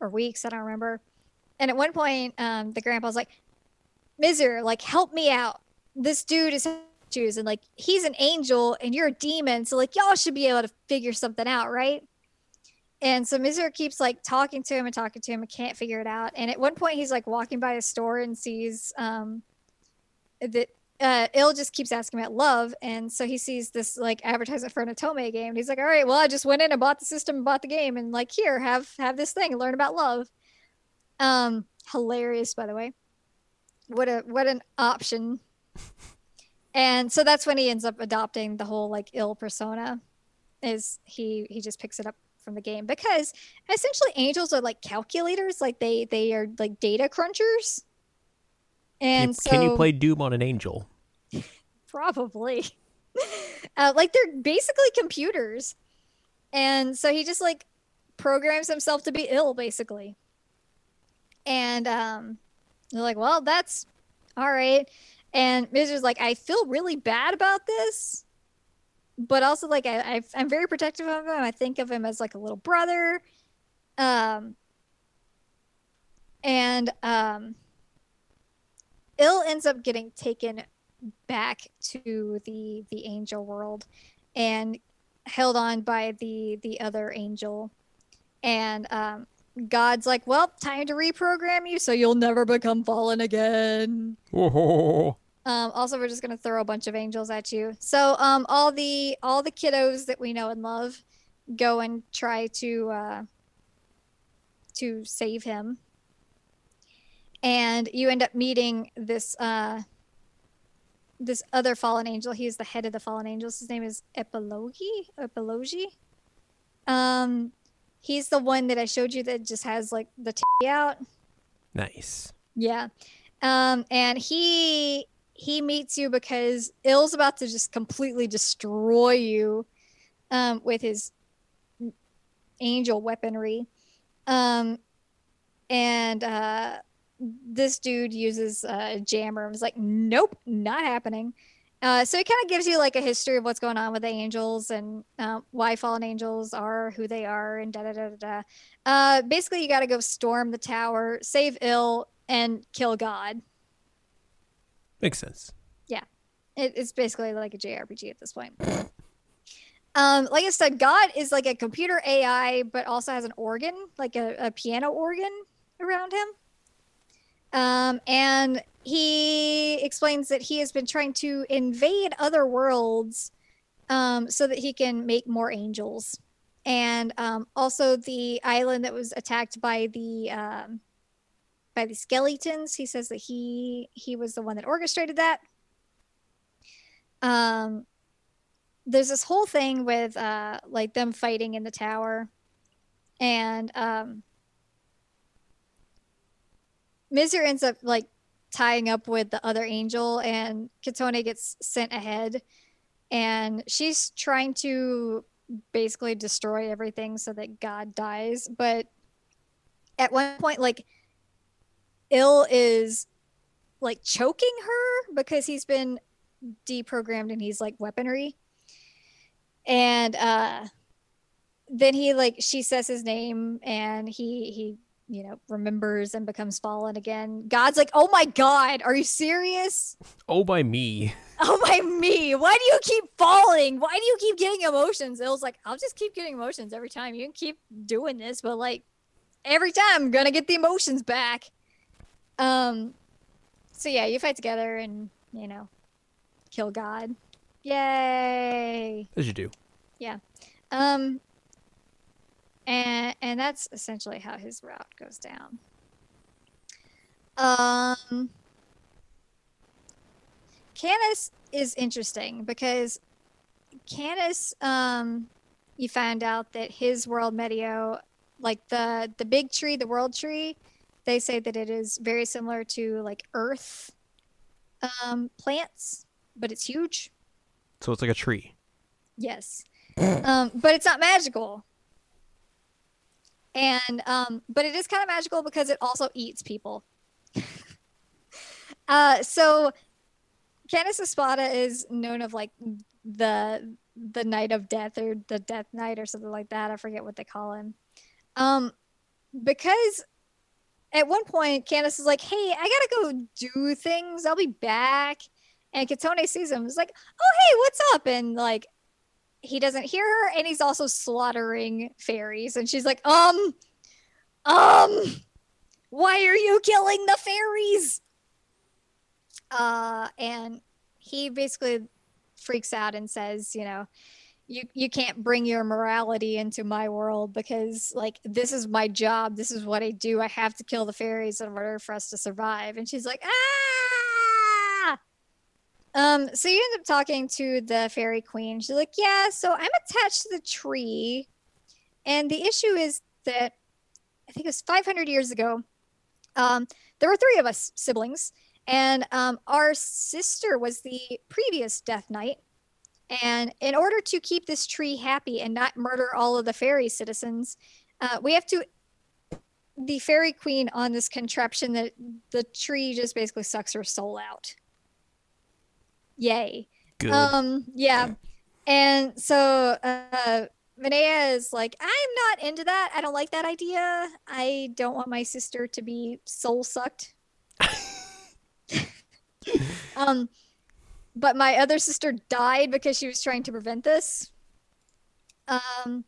or weeks, I don't remember. And at one point, um, the grandpa's like, Mizir, like, help me out. This dude is Jews, and like, he's an angel, and you're a demon. So like, y'all should be able to figure something out, right? And so Mizir keeps like talking to him and talking to him and can't figure it out. And at one point, he's like walking by a store and sees um that uh, Ill just keeps asking about love, and so he sees this like advertisement for an Otome game. And he's like, "All right, well, I just went in and bought the system, and bought the game, and like, here, have have this thing, learn about love." Um, hilarious, by the way. What a what an option. and so that's when he ends up adopting the whole like ill persona. Is he he just picks it up from the game because essentially angels are like calculators, like they they are like data crunchers. And you, so can you play Doom on an angel? Probably. uh, like they're basically computers. and so he just like programs himself to be ill, basically. And um, they're like, well, that's all right. And Mizir's like, I feel really bad about this, but also like I, I I'm very protective of him. I think of him as like a little brother. Um, and um, Ill ends up getting taken back to the the angel world and held on by the the other angel and um god's like well time to reprogram you so you'll never become fallen again. Um also we're just gonna throw a bunch of angels at you. So um all the all the kiddos that we know and love go and try to uh to save him. And you end up meeting this uh this other fallen angel. He's the head of the fallen angels. His name is epilogi epilogi. Um he's the one that i showed you that just has like the t out. Nice. yeah. Um and he he meets you because ill's about to just completely destroy you um with his angel weaponry um and uh this dude uses uh, a jammer and was like, nope, not happening. Uh, so it kind of gives you like a history of what's going on with the angels and uh, why fallen angels are who they are and da da da da da. Uh, basically, you got to go storm the tower, save ill, and kill God. Makes sense. Yeah. It, it's basically like a JRPG at this point. Um, like I said, God is like a computer AI, but also has an organ, like a, a piano organ around him. Um, and he explains that he has been trying to invade other worlds um, so that he can make more angels. And um, also the island that was attacked by the um, by the skeletons. He says that he he was the one that orchestrated that. Um, there's this whole thing with uh, like them fighting in the tower, and um, Mizir ends up like tying up with the other angel, and Katone gets sent ahead, and she's trying to basically destroy everything so that God dies. But at one point, like, Ill is like choking her because he's been deprogrammed and he's like weaponry. And uh then he like she says his name and he he you know remembers and becomes fallen again. God's like, "Oh my god, are you serious?" Oh, by me. Oh my me. Why do you keep falling? Why do you keep getting emotions? it was like, I'll just keep getting emotions every time. You can keep doing this, but like every time I'm gonna get the emotions back. Um so yeah, you fight together and, you know, kill God. Yay. As you do. Yeah. Um and and that's essentially how his route goes down. Um Canis is interesting because Canis um you find out that his world Medio like the the big tree, the world tree, they say that it is very similar to like earth um plants, but it's huge. So it's like a tree. Yes. um, but it's not magical. And um, but it is kind of magical because it also eats people. uh, so Canis Espada is known of like the the night of death or the death knight or something like that. I forget what they call him. Um, because at one point Canis is like, "Hey, I gotta go do things. I'll be back." And Katone sees him. Is like, "Oh, hey, what's up?" And like, he doesn't hear her, and he's also slaughtering fairies. And she's like, "Um, um, why are you killing the fairies?" Uh, and he basically freaks out and says, "You know." You, you can't bring your morality into my world because like this is my job this is what i do i have to kill the fairies in order for us to survive and she's like ah um, so you end up talking to the fairy queen. She's like, Yeah, so I'm attached to the tree. And the issue is that I think it was 500 years ago, um, there were three of us siblings, and um, our sister was the previous Death Knight. And in order to keep this tree happy and not murder all of the fairy citizens, uh, we have to the fairy queen on this contraption that the tree just basically sucks her soul out. Yay. Good. Um, yeah. And so uh Vinaya is like, I'm not into that. I don't like that idea. I don't want my sister to be soul sucked. um but my other sister died because she was trying to prevent this. Um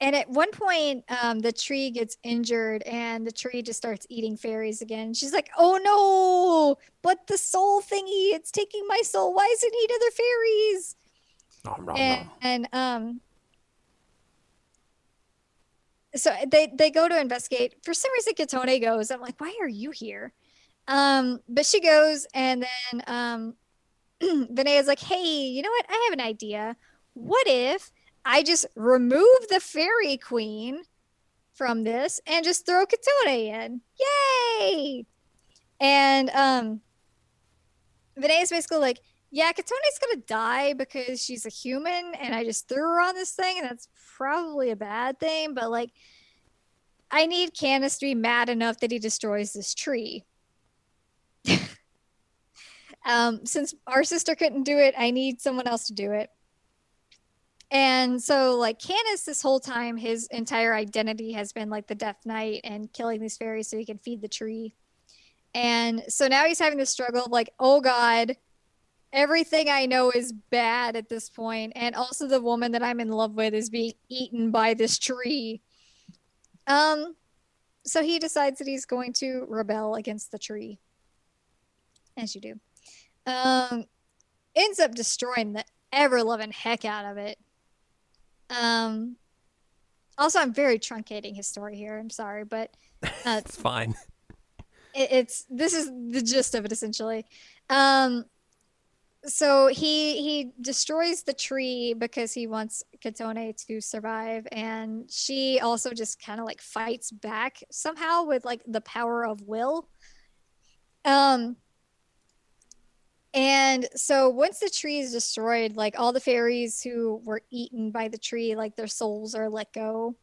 and at one point, um, the tree gets injured and the tree just starts eating fairies again. She's like, oh no, but the soul thingy, it's taking my soul. Why is it eat other fairies? Nom, nom, and, nom. and um so they they go to investigate for some reason katone goes i'm like why are you here um but she goes and then um Vinaya's like hey you know what i have an idea what if i just remove the fairy queen from this and just throw katone in yay and um Vinaya's basically like yeah, Katone's gonna die because she's a human, and I just threw her on this thing, and that's probably a bad thing. But like, I need Canis to be mad enough that he destroys this tree. Um, since our sister couldn't do it, I need someone else to do it. And so, like, Canis, this whole time, his entire identity has been like the Death Knight and killing these fairies so he can feed the tree. And so now he's having this struggle of like, oh God, everything I know is bad at this point. and also the woman that I'm in love with is being eaten by this tree. Um, so he decides that he's going to rebel against the tree, as you do. Um, ends up destroying the ever loving heck out of it. Um, also, I'm very truncating his story here. I'm sorry, but uh, It's fine. it, it's this is the gist of it essentially. Um, so he he destroys the tree because he wants Katone to survive, and she also just kind of like fights back somehow with like the power of will. Um. And so once the tree is destroyed, like all the fairies who were eaten by the tree, like their souls are let go.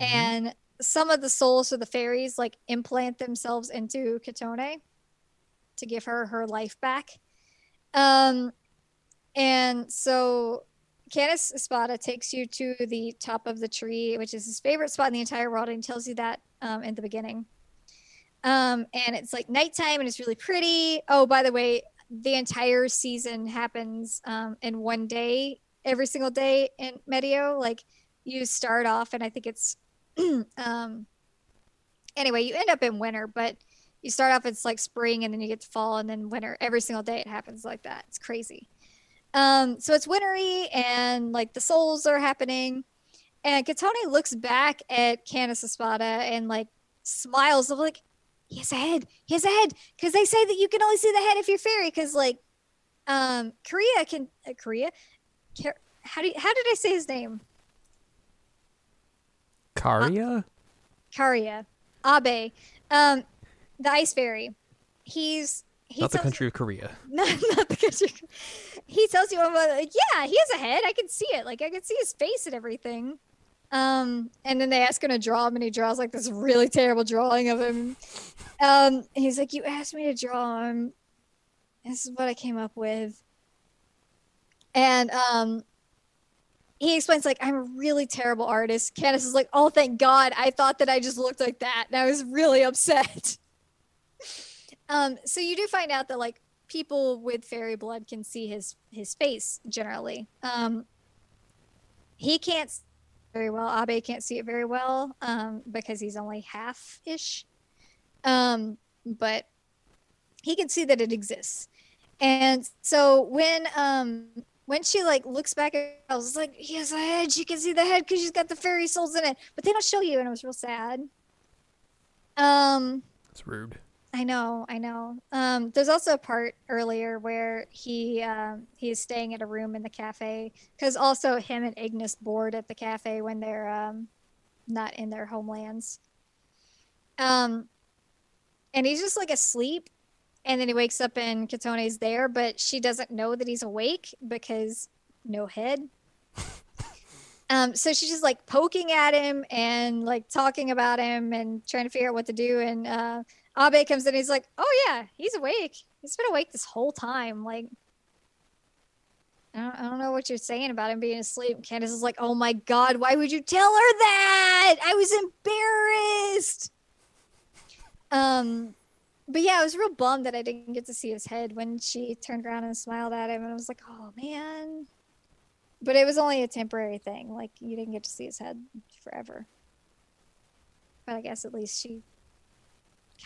Mhm. And some of the souls of the fairies like implant themselves into Katone to give her her life back. Um, and so Canis Espada takes you to the top of the tree, which is his favorite spot in the entire world, and tells you that um, in the beginning. Um, and it's like nighttime, and it's really pretty. Oh, by the way, the entire season happens um, in one day, every single day in Medio. Like you start off, and I think it's um, anyway, you end up in winter, but you start off it's like spring and then you get to fall and then winter every single day it happens like that it's crazy um so it's wintry and like the souls are happening and Katone looks back at Canis Espada and like smiles of like he has a head he has a head because they say that you can only see the head if you're fairy because like um Korea can uh, Korea how do you, how did I say his name Karia? Karia Abe um the ice fairy he's he Not the country of Korea. not, not the country. He tells you, about, like, yeah, he has a head. I can see it. Like, I can see his face and everything. Um, and then they ask him to draw him, and he draws like this really terrible drawing of him. Um, he's like, "You asked me to draw him. This is what I came up with." And um, he explains like, "I'm a really terrible artist." Canis is like, "Oh, thank God! I thought that I just looked like that, and I was really upset." Um, so you do find out that like people with fairy blood can see his his face generally. Um, he can't very well. Abe can't see it very well um, because he's only half ish. Um, but he can see that it exists. And so when um when she like looks back at I was like, he has a head. She can see the head because she's got the fairy souls in it. But they don't show you, and it was real sad. Um It's rude. I know, I know. Um, there's also a part earlier where he um, he's staying at a room in the cafe because also him and Ignis board at the cafe when they're um, not in their homelands. Um, and he's just like asleep, and then he wakes up and Katone's there, but she doesn't know that he's awake because no head. um, so she's just like poking at him and like talking about him and trying to figure out what to do. And uh, Abe comes in, he's like, "Oh yeah, he's awake. He's been awake this whole time. Like, I don't, I don't know what you're saying about him being asleep." Canis is like, "Oh my god, why would you tell her that? I was embarrassed." Um, but yeah, I was real bummed that I didn't get to see his head when she turned around and smiled at him, and I was like, "Oh man." But it was only a temporary thing. Like you didn't get to see his head forever. But I guess at least she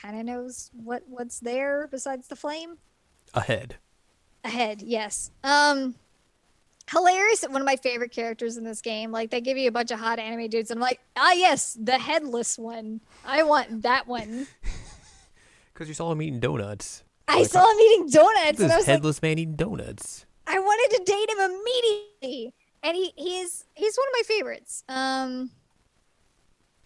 kind of knows what what's there besides the flame. Ahead. Ahead, yes. Um, hilarious. One of my favorite characters in this game. Like they give you a bunch of hot anime dudes, and I'm like, ah, yes, the headless one. I want that one. Because you saw him eating donuts. I saw him eating donuts, This and I was like, headless man eating donuts. I wanted to date him immediately, and he he's he's one of my favorites. Um,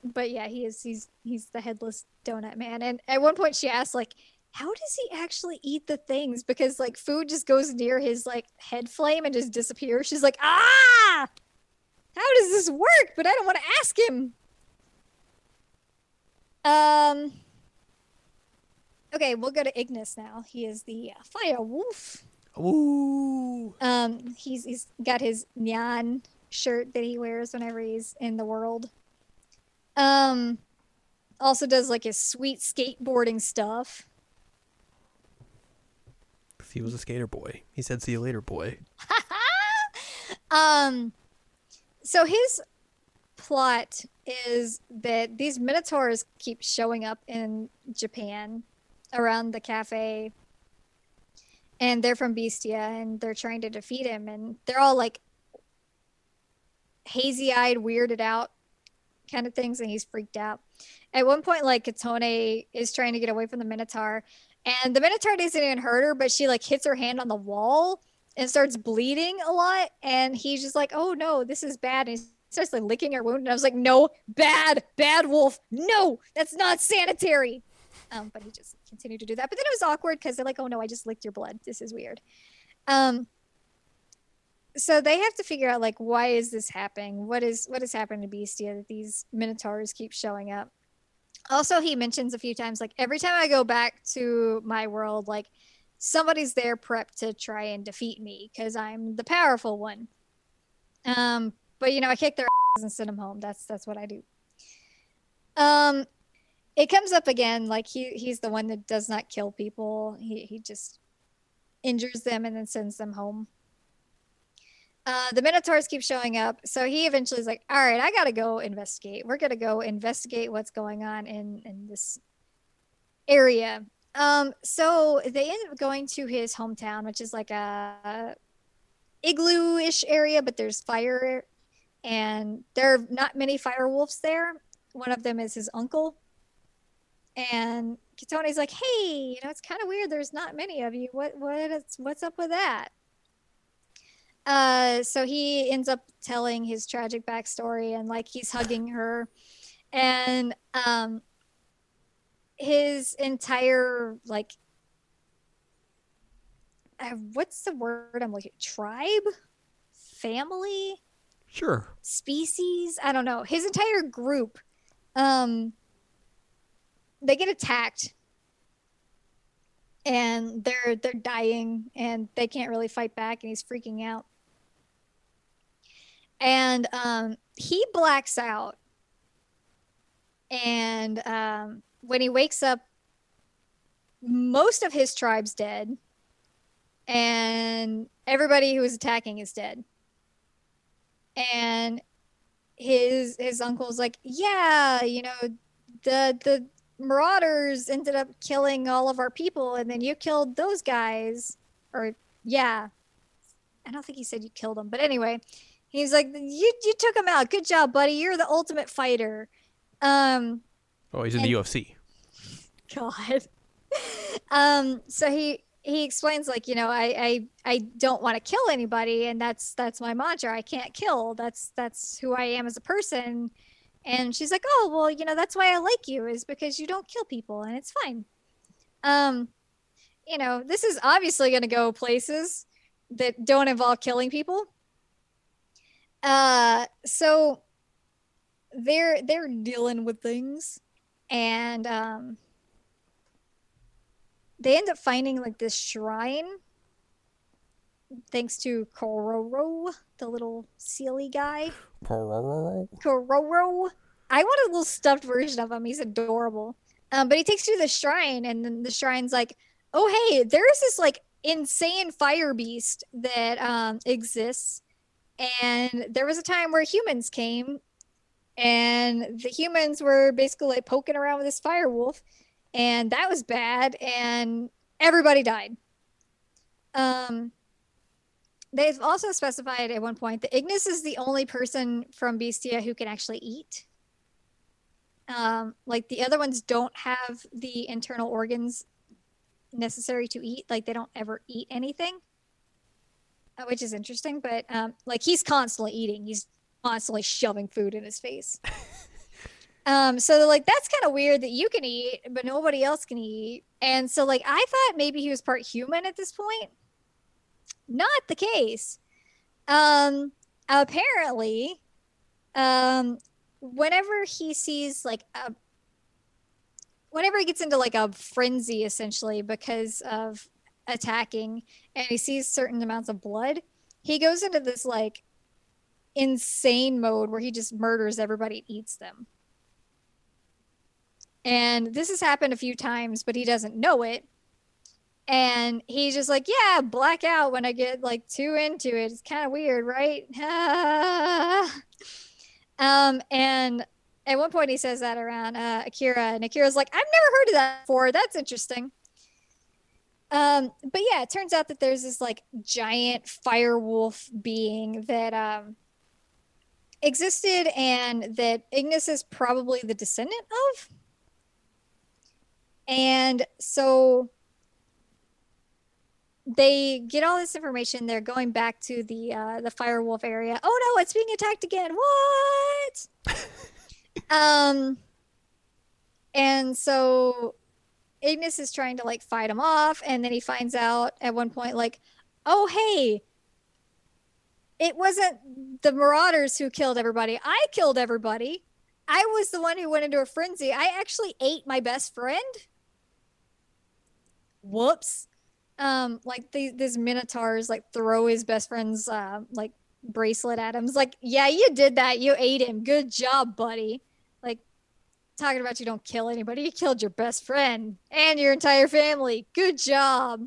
but yeah, he is he's he's the headless donut man. And at one point, she asked like, "How does he actually eat the things?" Because like food just goes near his like head flame and just disappears. She's like, "Ah, how does this work?" But I don't want to ask him. Um. Okay, we'll go to Ignis now. He is the uh, fire wolf. Ooh. Um, he's he's got his Nyan shirt that he wears whenever he's in the world. Um, also does like his sweet skateboarding stuff. He was a skater boy. He said, "See you later, boy." um, so his plot is that these minotaurs keep showing up in Japan around the cafe and they're from Bestia and they're trying to defeat him and they're all like hazy-eyed weirded out kind of things and he's freaked out at one point like Katone is trying to get away from the Minotaur and the Minotaur doesn't even hurt her but she like hits her hand on the wall and starts bleeding a lot and he's just like oh no this is bad and he starts like licking her wound and I was like no bad bad wolf no that's not sanitary um, but he just continued to do that. But then it was awkward because they're like, "Oh no, I just licked your blood. This is weird." Um, so they have to figure out like why is this happening? What is what is happening to Bestia that these minotaurs keep showing up? Also, he mentions a few times like every time I go back to my world, like somebody's there prepped to try and defeat me because I'm the powerful one. Um, but you know, I kick their asses and send them home. That's that's what I do. Um, it comes up again like he he's the one that does not kill people he he just injures them and then sends them home uh, the minotaurs keep showing up so he eventually is like all right i gotta go investigate we're gonna go investigate what's going on in in this area um so they end up going to his hometown which is like a igloo-ish area but there's fire and there are not many fire wolves there one of them is his uncle and Katone's like, "Hey, you know, it's kind of weird. There's not many of you. What what's what's up with that?" Uh, so he ends up telling his tragic backstory, and like he's hugging her, and um, his entire like, uh, what's the word I'm looking? Tribe, family, Sure. species. I don't know. His entire group. Um, they get attacked and they're they're dying and they can't really fight back and he's freaking out and um, he blacks out. And um, when he wakes up most of his tribe's dead. And everybody who was attacking is dead. And his his uncle's like yeah you know the the marauders ended up killing all of our people and then you killed those guys. Or yeah. I don't think he said you killed them but anyway he's like you you took him out. Good job buddy. You're the ultimate fighter. Um Oh, he's in And- the UFC. god. Um so he he explains like you know i i i don't want to kill anybody and that's that's my mantra. I can't kill. That's that's who i am as a person. And she's like oh well you know that's why i like you is because you don't kill people and it's fine. Um you know, this is obviously going to go places that don't involve killing people. Uh, so they're they're dealing with things, and um, they end up finding like this shrine thanks to Kororo, the little sealy guy. Kororo. I want a little stuffed version of him. He's adorable. Um, but he takes you to the shrine, and then the shrine's like, "Oh, hey, there's this like insane fire beast that um, exists, and there was a time where humans came, and the humans were basically like poking around with this fire wolf, and that was bad, and everybody died." Um, they've also specified at one point that Ignis is the only person from Bestia who can actually eat. Um, like the other ones don't have the internal organs necessary to eat. Like they don't ever eat anything, which is interesting. But um, like he's constantly eating. He's constantly shoving food in his face. um, so like that's kind of weird that you can eat, but nobody else can eat. And so like I thought maybe he was part human at this point. Not the case. Um, apparently, um, whenever he sees like a whenever he gets into like a frenzy essentially because of attacking and he sees certain amounts of blood he goes into this like insane mode where he just murders everybody and eats them and this has happened a few times but he doesn't know it and he's just like yeah black out when i get like too into it it's kind of weird right Um, and at one point he says that around uh, Akira, and Akira's like, I've never heard of that before. That's interesting. Um, but yeah, it turns out that there's this like giant fire wolf being that um, existed and that Ignis is probably the descendant of. And so they get all this information. They're going back to the uh, the firewolf area. Oh no, it's being attacked again. What? um, and so Ignis is trying to like fight him off, and then he finds out at one point, like, oh hey, it wasn't the Marauders who killed everybody. I killed everybody. I was the one who went into a frenzy. I actually ate my best friend. Whoops um like these minotaurs like throw his best friend's uh like bracelet at him. It's like, yeah, you did that. You ate him. Good job, buddy. Talking about you don't kill anybody. You killed your best friend and your entire family. Good job.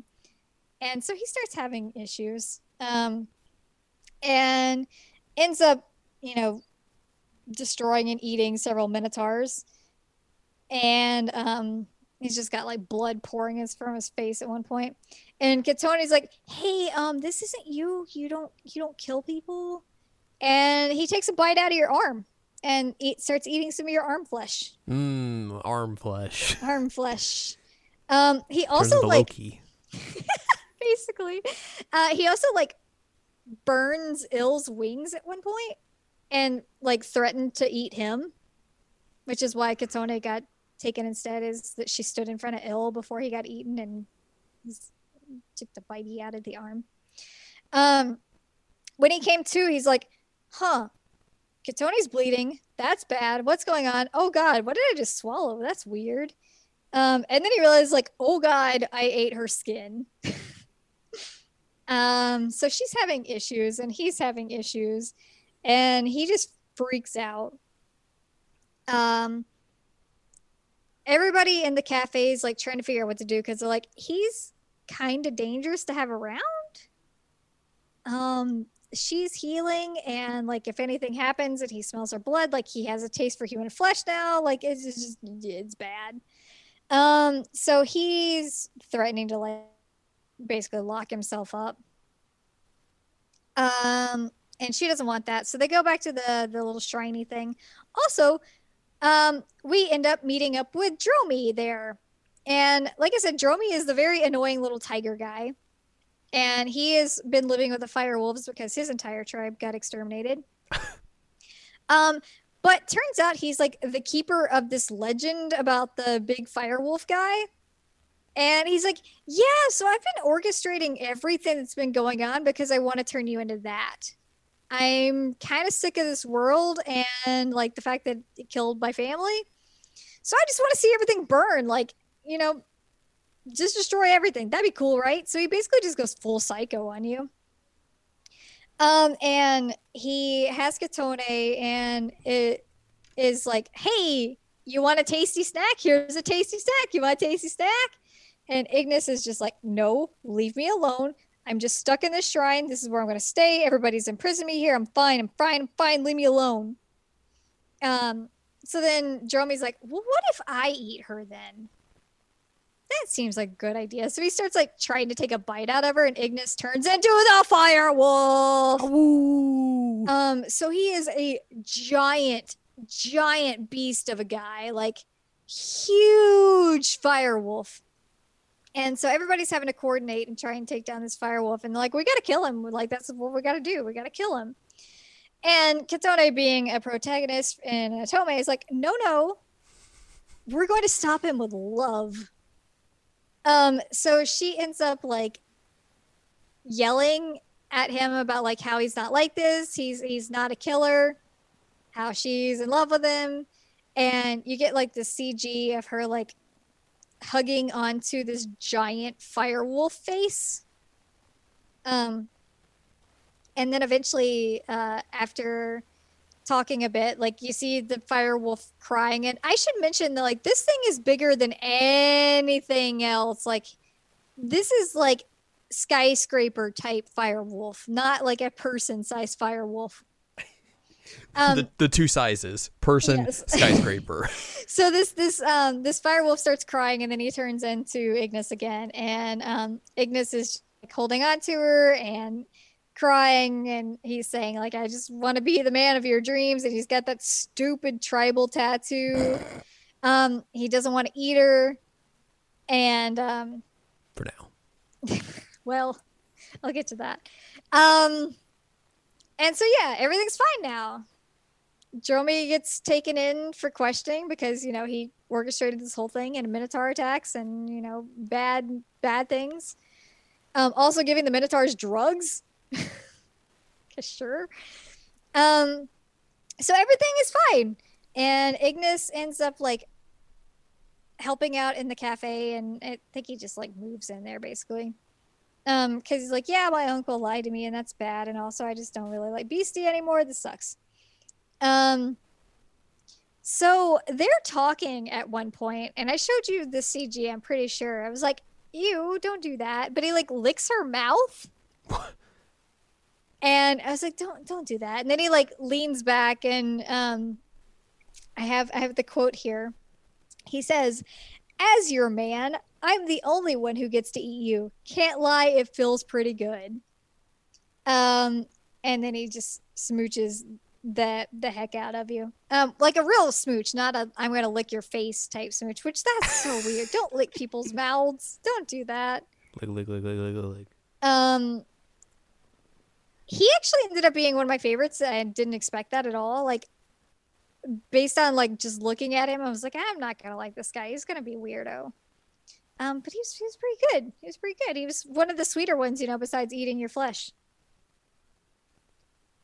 And so he starts having issues. Um and ends up, you know, destroying and eating several minotaurs. And um he's just got like blood pouring his from his face at one point. point and Kotone's like hey um this isn't you you don't you don't kill people and he takes a bite out of your arm and eat, starts eating some of your arm flesh. Mmm, arm flesh. arm flesh. Um he also like basically. Uh he also like burns Ill's wings at one point and like threatened to eat him which is why Kotone got taken instead is that she stood in front of ill before he got eaten and took the bitey out of the arm. Um when he came to he's like huh Kotone's bleeding. That's bad. What's going on? Oh god. What did i just swallow? That's weird. Um and then he realized like oh god i ate her skin. Um so she's having issues and he's having issues and he just freaks out. Um everybody in the cafe is like trying to figure out what to do because they're like he's kind of dangerous to have around. Um she's healing and like if anything happens and he smells her blood like he has a taste for human flesh now like it's just it's bad. Um so he's threatening to like basically lock himself up. Um and she doesn't want that so they go back to the the little shriney thing. Also um we end up meeting up with dromi there. And like i said dromi is the very annoying little tiger guy and he has been living with the fire wolves because his entire tribe got exterminated um but turns out he's like the keeper of this legend about the big fire wolf guy And he's like, Yeah, so I've been orchestrating everything that's been going on because I want to turn you into that. I'm kind of sick of this world and like the fact that it killed my family. So I just want to see everything burn. Like, you know, just destroy everything. That'd be cool, right? So he basically just goes full psycho on you. Um, and he has Kotone and it is like, hey, you want a tasty snack? Here's a tasty snack. You want a tasty snack? And Ignis is just like, no, leave me alone. I'm just stuck in this shrine. This is where I'm going to stay. Everybody's imprisoned me here. I'm fine. I'm fine. I'm fine. Leave me alone. Um, so then Jeremy's like, well, what if I eat her then? That seems like a good idea. So he starts like trying to take a bite out of her, and Ignis turns into the fire wolf. Ooh. Um, so he is a giant, giant beast of a guy, like huge fire wolf. And so everybody's having to coordinate and try and take down this fire wolf. And like, we got to kill him. Like, that's what we got to do. We got to kill him. And Kotone, being a protagonist and Otome, is like, no, no, we're going to stop him with love. Um, so she ends up like yelling at him about like how he's not like this. He's he's not a killer. How she's in love with him, and you get like the CG of her like hugging onto this giant fire wolf face. Um, and then eventually, uh, after talking a bit, like you see the fire wolf crying, and I should mention that like this thing is bigger than anything else. Like this is like skyscraper type fire wolf, not like a person sized fire wolf. Um, the, the two sizes person yes. skyscraper so this this um this fire wolf starts crying and then he turns into ignis again and um ignis is like, holding on to her and crying and he's saying like i just want to be the man of your dreams and he's got that stupid tribal tattoo. Um he doesn't want to eat her. And um for now. Well i'll get to that. Um and so yeah everything's fine now. Jeremy gets taken in for questioning because you know he orchestrated this whole thing and Minotaur attacks and you know bad bad things. Um, also giving the Minotaurs drugs. sure. Um, so everything is fine, and Ignis ends up like helping out in the cafe, and I think he just like moves in there basically. Um, because he's like, yeah, my uncle lied to me, and that's bad, and also I just don't really like Bestia anymore. This sucks. Um, so they're talking at one point, and I showed you the CG. I'm pretty sure. I was like, "Ew, don't do that." But he like licks her mouth, and I was like, "Don't, don't do that." And then he like leans back, and um, I have I have the quote here. He says, "As your man, I'm the only one who gets to eat you. Can't lie, it feels pretty good." Um, and then he just smooches the the heck out of you. Um, like a real smooch, not a I'm gonna lick your face type smooch, which that's so weird. Don't lick people's mouths. Don't do that. Lick, lick, lick, lick, lick, lick. Um, he actually ended up being one of my favorites. I didn't expect that at all. Like, based on like just looking at him, I was like, I'm not gonna like this guy. He's gonna be weirdo. Um, but he was, he was pretty good. He was pretty good. He was one of the sweeter ones, you know, besides eating your flesh.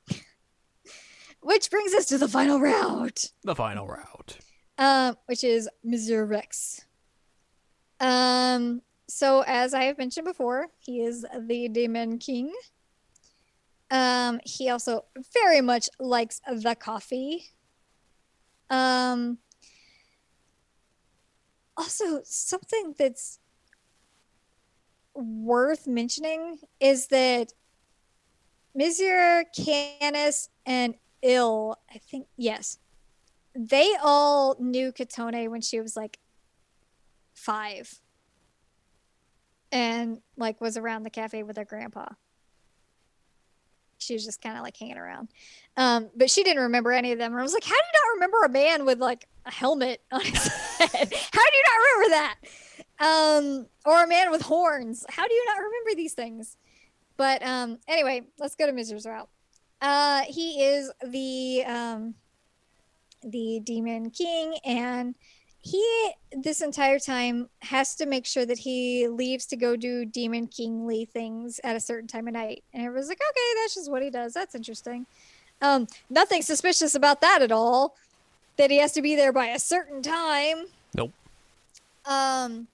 Which brings us to the final route. The final route. Um, which is Monsieur Rex. Um, so as I have mentioned before, he is the Demon King. Um, he also very much likes the coffee. Um, also, something that's worth mentioning is that Mizir Canis and Ill, I think, yes, they all knew Kotone when she was like five and like was around the cafe with her grandpa. She was just kind of like hanging around. Um, but she didn't remember any of them. And I was like, how do you not remember a man with like a helmet on his head? how do you not remember that? Um, or a man with horns. How do you not remember these things? But um, anyway, let's go to Mizir's route. Uh, he is the um, the demon king, and he this entire time has to make sure that he leaves to go do demon kingly things at a certain time of night. And everyone's like okay that's just what he does. That's interesting. Um nothing suspicious about that at all that he has to be there by a certain time. Nope. um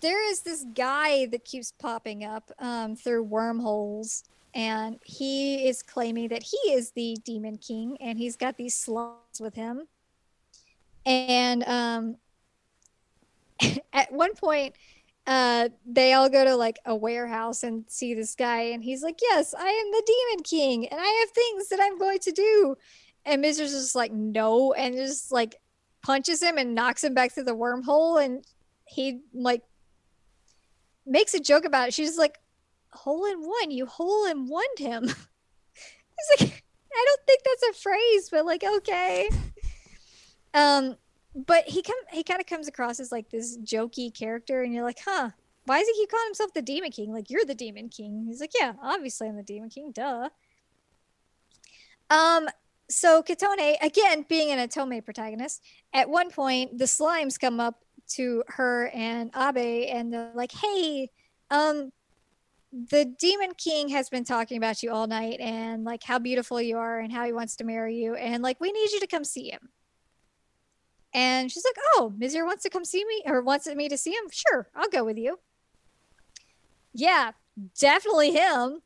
there is this guy that keeps popping up um, through wormholes and he is claiming that he is the demon king and he's got these slugs with him. And um at one point uh they all go to like a warehouse and see this guy and he's like yes i am the demon king and i have things that i'm going to do. And Mizir's just like no and just like punches him and knocks him back through the wormhole and he like makes a joke about it. She's like hole in one. You hole in one him. He's like, I don't think that's a phrase, but like, okay. Um, but he come he kind of comes across as like this jokey character, and you're like, huh? Why does he keep calling himself the Demon King? Like, you're the Demon King. He's like, yeah, obviously I'm the Demon King. Duh. Um, so Kotone, again, being an Otome protagonist, at one point the slimes come up to her and Abe and they're like, hey, um, the demon king has been talking about you all night and like how beautiful you are and how he wants to marry you and like we need you to come see him. And she's like oh Mizir wants to come see me or wants me to see him? Sure i'll go with you. Yeah definitely him.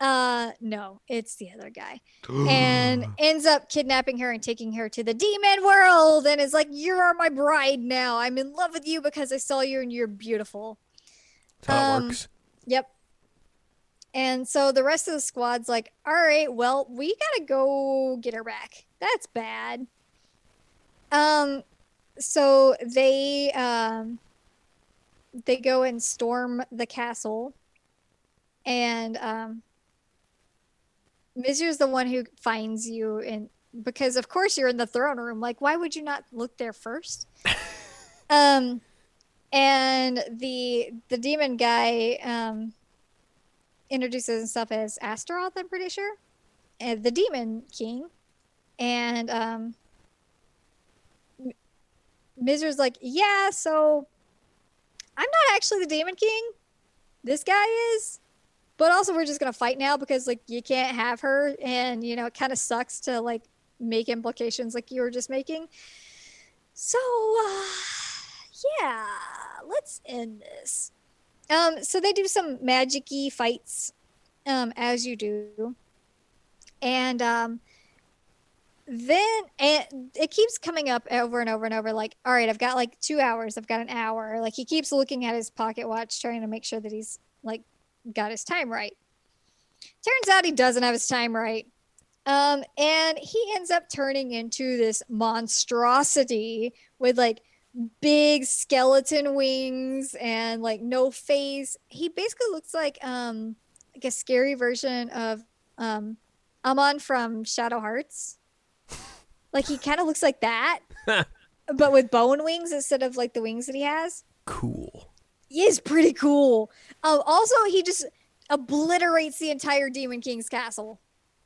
Uh no it's the other guy. And ends up kidnapping her and taking her to the demon world and is like you're my bride now. I'm in love with you because i saw you and you're beautiful. That's how Um, it works. Yep. And so the rest of the squad's like, all right, well, we gotta go get her back. That's bad. Um, so they um they go and storm the castle, and um, Mizir's the one who finds you, and because of course you're in the throne room. Like, why would you not look there first? um, and the the demon guy um introduces himself as Astaroth, I'm pretty sure, and the Demon King, and um, Mizir's like, yeah, so I'm not actually the Demon King. This guy is, but also we're just gonna fight now because like you can't have her, and you know it kind of sucks to like make implications like you were just making. So uh, yeah, let's end this. Um, so they do some magic-y fights, um, as you do. And um then and it keeps coming up over and over and over, like, all right, I've got like two hours, I've got an hour. Like he keeps looking at his pocket watch, trying to make sure that he's like got his time right. Turns out he doesn't have his time right. Um, and he ends up turning into this monstrosity with like big skeleton wings and like no face. He basically looks like um like a scary version of um Amon from Shadow Hearts. Like he kind of looks like that, but with bone wings instead of like the wings that he has. Cool. He is pretty cool. Um, also, he just obliterates the entire Demon King's castle,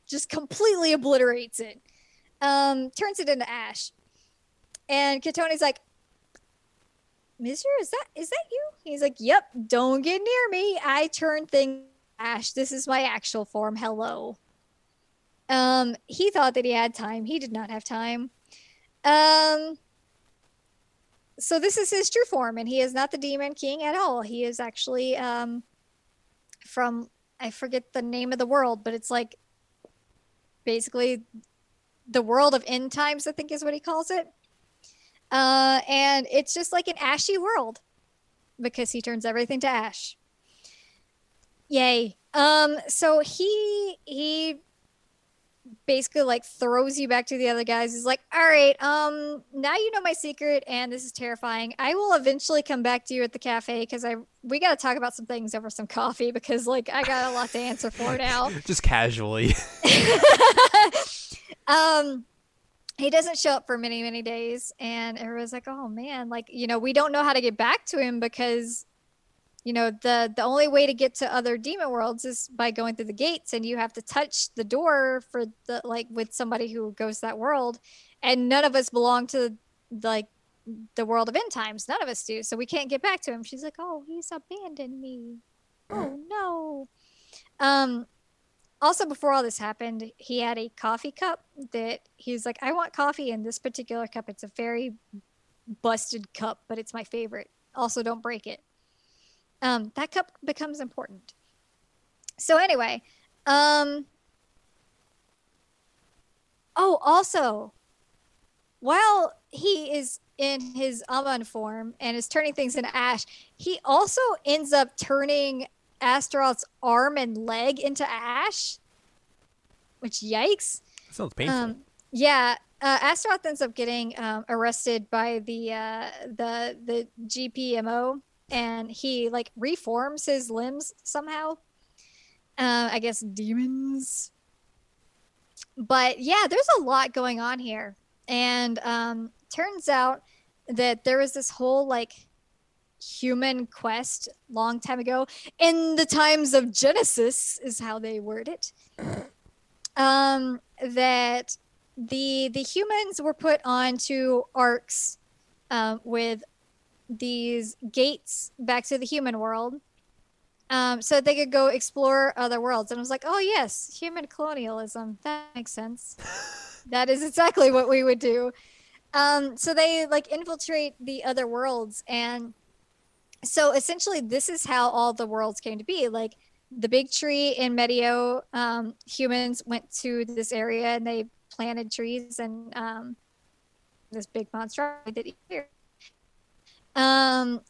just completely obliterates it. Um, turns it into ash. And Kotone's like, Mizir, is that is that you? He's like, Yep, don't get near me. I turn things ash. This is my actual form. Hello. Um, he thought that he had time. He did not have time. Um, so this is his true form, and he is not the Demon King at all. He is actually um from I forget the name of the world, but it's like basically the world of end times, I think is what he calls it. Uh, and it's just like an ashy world because he turns everything to ash. Yay. Um, so he he basically like throws you back to the other guys. He's like, all right, um, now you know my secret, and this is terrifying. I will eventually come back to you at the cafe because I we got to talk about some things over some coffee because like I got a lot to answer for now. Just casually. um he doesn't show up for many many days and everyone's like oh man like you know we don't know how to get back to him because you know the the only way to get to other demon worlds is by going through the gates and you have to touch the door for the like with somebody who goes to that world and none of us belong to like the world of end times. None of us do so we can't get back to him. She's like oh he's abandoned me. Oh no. Um also before all this happened he had a coffee cup that he was like i want coffee in this particular cup. It's a very busted cup but it's my favorite. Also don't break it. Um, that cup becomes important. So anyway, um, oh, also, while he is in his Amon form and is turning things into ash, he also ends up turning Astaroth's arm and leg into ash. Which yikes! That sounds painful. Um, yeah, uh, Astaroth ends up getting um, arrested by the uh, the the GPMO and he like reforms his limbs somehow. Uh, I guess demons. But yeah, there's a lot going on here. And um, turns out that there was this whole like human quest long time ago in the times of Genesis is how they word it. Um, that the the humans were put onto arks um, with these gates back to the human world um, so they could go explore other worlds. And I was like, oh, yes, human colonialism. That makes sense. that is exactly what we would do. Um, so they like infiltrate the other worlds. And so essentially, this is how all the worlds came to be. Like the big tree in Medio, um, humans went to this area and they planted trees and um, this big monster here. Um,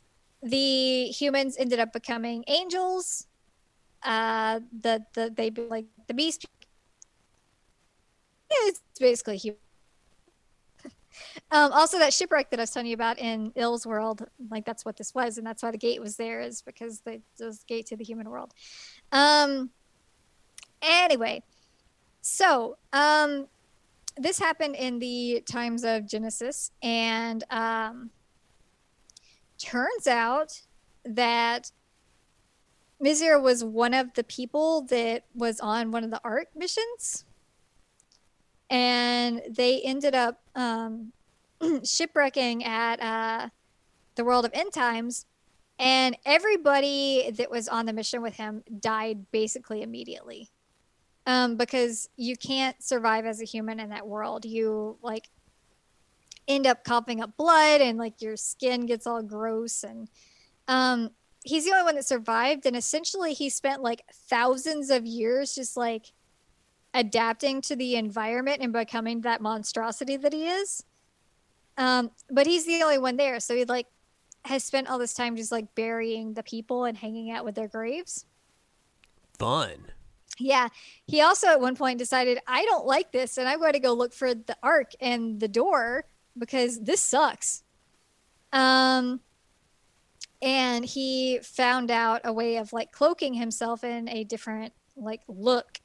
the humans ended up becoming angels. Uh, the the they be like the beast. Yeah, it's basically human. Um, also, that shipwreck that I was telling you about in Ill's world, like that's what this was, and that's why the gate was there, is because the, the gate to the human world. Um. Anyway, so um, this happened in the times of Genesis, and um, turns out that Mizir was one of the people that was on one of the art missions. And they ended up um, shipwrecking at uh, the world of end times. And everybody that was on the mission with him died basically immediately. Um, because you can't survive as a human in that world. You like end up coughing up blood and like your skin gets all gross and um he's the only one that survived and essentially he spent like thousands of years just like adapting to the environment and becoming that monstrosity that he is. Um but he's the only one there. So he like has spent all this time just like burying the people and hanging out with their graves. Fun. Yeah. He also at one point decided i don't like this and i'm going to go look for the ark and the door because this sucks. Um, and he found out a way of like cloaking himself in a different like look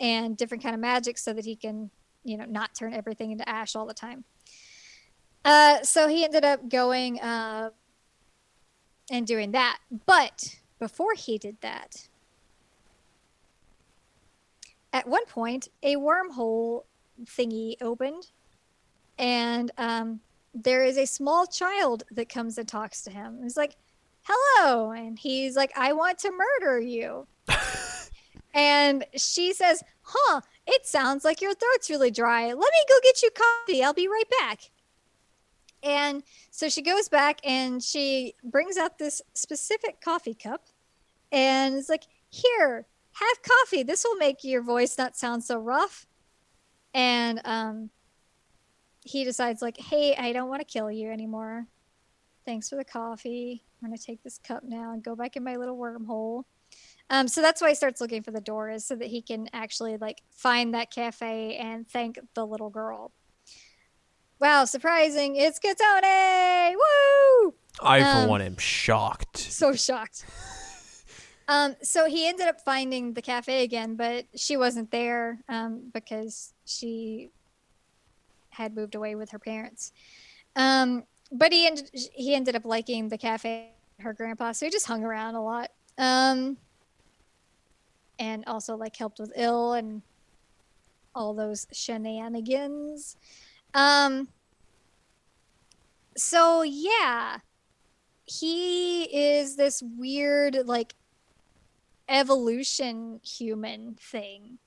and different kind of magic so that he can, you know, not turn everything into ash all the time. Uh, so he ended up going uh, and doing that. But before he did that, at one point, a wormhole thingy opened and um, there is a small child that comes and talks to him. He's like, "Hello," and he's like, "I want to murder you." And she says, "Huh? It sounds like your throat's really dry. Let me go get you coffee. I'll be right back." And so she goes back and she brings out this specific coffee cup and it's like, "Here, have coffee. This will make your voice not sound so rough." And um, he decides like, "Hey, I don't want to kill you anymore. Thanks for the coffee. I'm gonna take this cup now and go back in my little wormhole." Um, so that's why he starts looking for the door is so that he can actually like find that cafe and thank the little girl. Wow, surprising! It's Kotone! Woo! I um, for one am shocked. So shocked. um, so he ended up finding the cafe again, but she wasn't there um, because she had moved away with her parents. Um, but he ended he ended up liking the cafe her grandpa, so he just hung around a lot. Um, and also like helped with Ill and all those shenanigans. Um, so yeah, he is this weird like evolution human thing.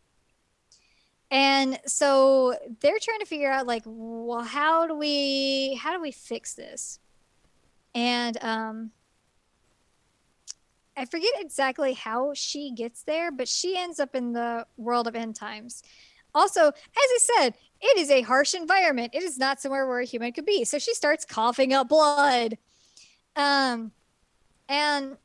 And so they're trying to figure out like well how do we how do we fix this? And um I forget exactly how she gets there, but she ends up in the world of end times. Also, as I said, it is a harsh environment. It is not somewhere where a human could be. So she starts coughing up blood. Um and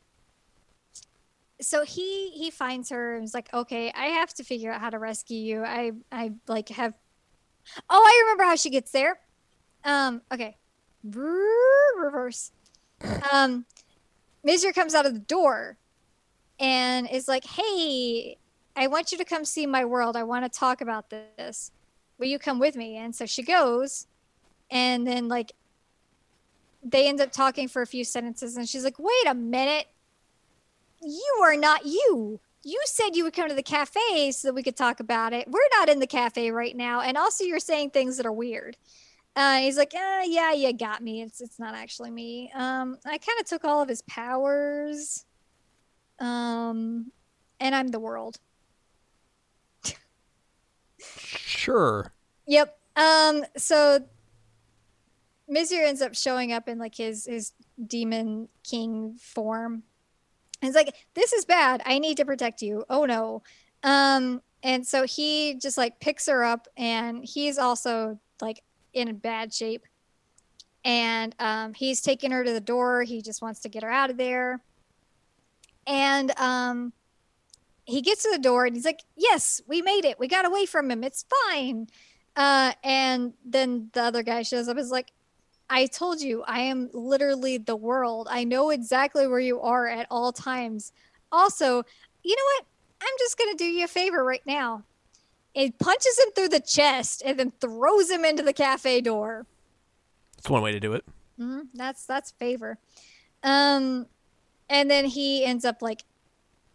so he he finds her and is like, okay, I have to figure out how to rescue you. I I like have Oh, I remember how she gets there. Um, okay. Reverse. Um Mizir comes out of the door and is like, Hey, I want you to come see my world. I want to talk about this. Will you come with me? And so she goes and then like they end up talking for a few sentences and she's like, Wait a minute you are not you. You said you would come to the cafe so that we could talk about it. We're not in the cafe right now. And also, you're saying things that are weird. Uh, he's like, uh, yeah, you got me. It's it's not actually me. Um, I kind of took all of his powers. Um, and I'm the world. sure. Yep. Um, so Mizir ends up showing up in like his his demon king form And it's like, this is bad. I need to protect you. Oh no. Um, and so he just like picks her up and he's also like in bad shape. And um, he's taking her to the door. He just wants to get her out of there. And um, he gets to the door and he's like, Yes, we made it. We got away from him. It's fine. Uh, and then the other guy shows up. Is like, I told you, I am literally the world. I know exactly where you are at all times. Also, you know what? I'm just going to do you a favor right now. It punches him through the chest and then throws him into the cafe door. That's one way to do it. Mm-hmm. That's that's favor. Um, and then he ends up like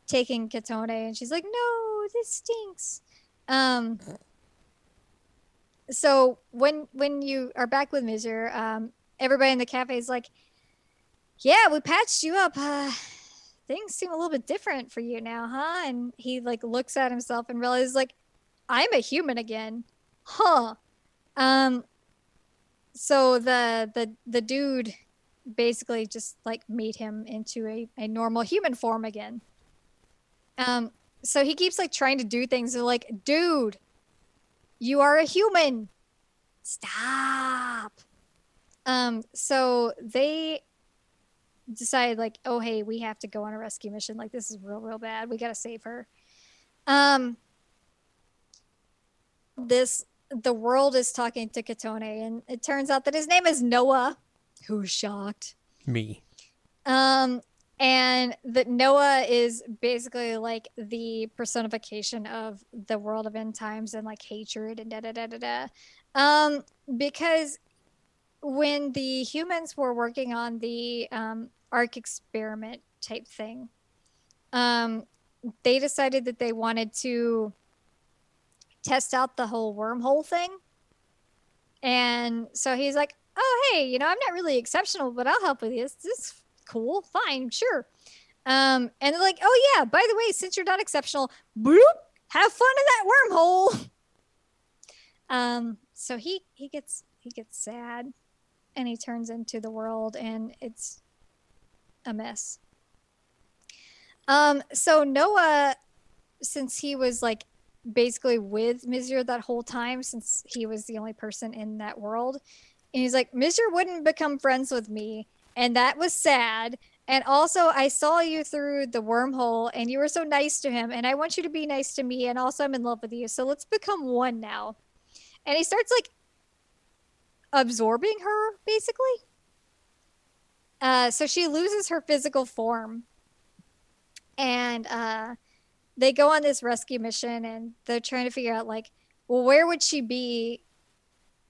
taking Kotone, and she's like, "No, this stinks." Um, so when when you are back with Mizir, um, everybody in the cafe is like, "Yeah, we patched you up. Uh, things seem a little bit different for you now, huh?" And he like looks at himself and realizes like, "I'm a human again, huh?" Um. So the the the dude basically just like made him into a, a normal human form again. Um. So he keeps like trying to do things. They're like, dude, you are a human. Stop. Um, so they decide like, oh hey, we have to go on a rescue mission. Like this is real, real bad. We gotta save her. Um this the world is talking to Kotone, and it turns out that his name is Noah. Who's shocked? Me. Um, and that Noah is basically like the personification of the world of end times and like hatred and da da da da da. Um, because when the humans were working on the um, ark experiment type thing, um, they decided that they wanted to test out the whole wormhole thing. And so he's like, "Oh, hey, you know, I'm not really exceptional, but I'll help with this. This is cool, fine, sure. Um, and they're like, oh yeah, by the way, since you're not exceptional, bloop, have fun in that wormhole. Um, so he he gets he gets sad, and he turns into the world, and it's a mess. Um, so Noah, since he was like basically with Mizir that whole time, since he was the only person in that world, and he's like, Mizir wouldn't become friends with me and that was sad. And also, I saw you through the wormhole, and you were so nice to him, and I want you to be nice to me, and also I'm in love with you. So let's become one now. And he starts like absorbing her, basically. Uh, so she loses her physical form, and uh, they go on this rescue mission, and they're trying to figure out like, well, where would she be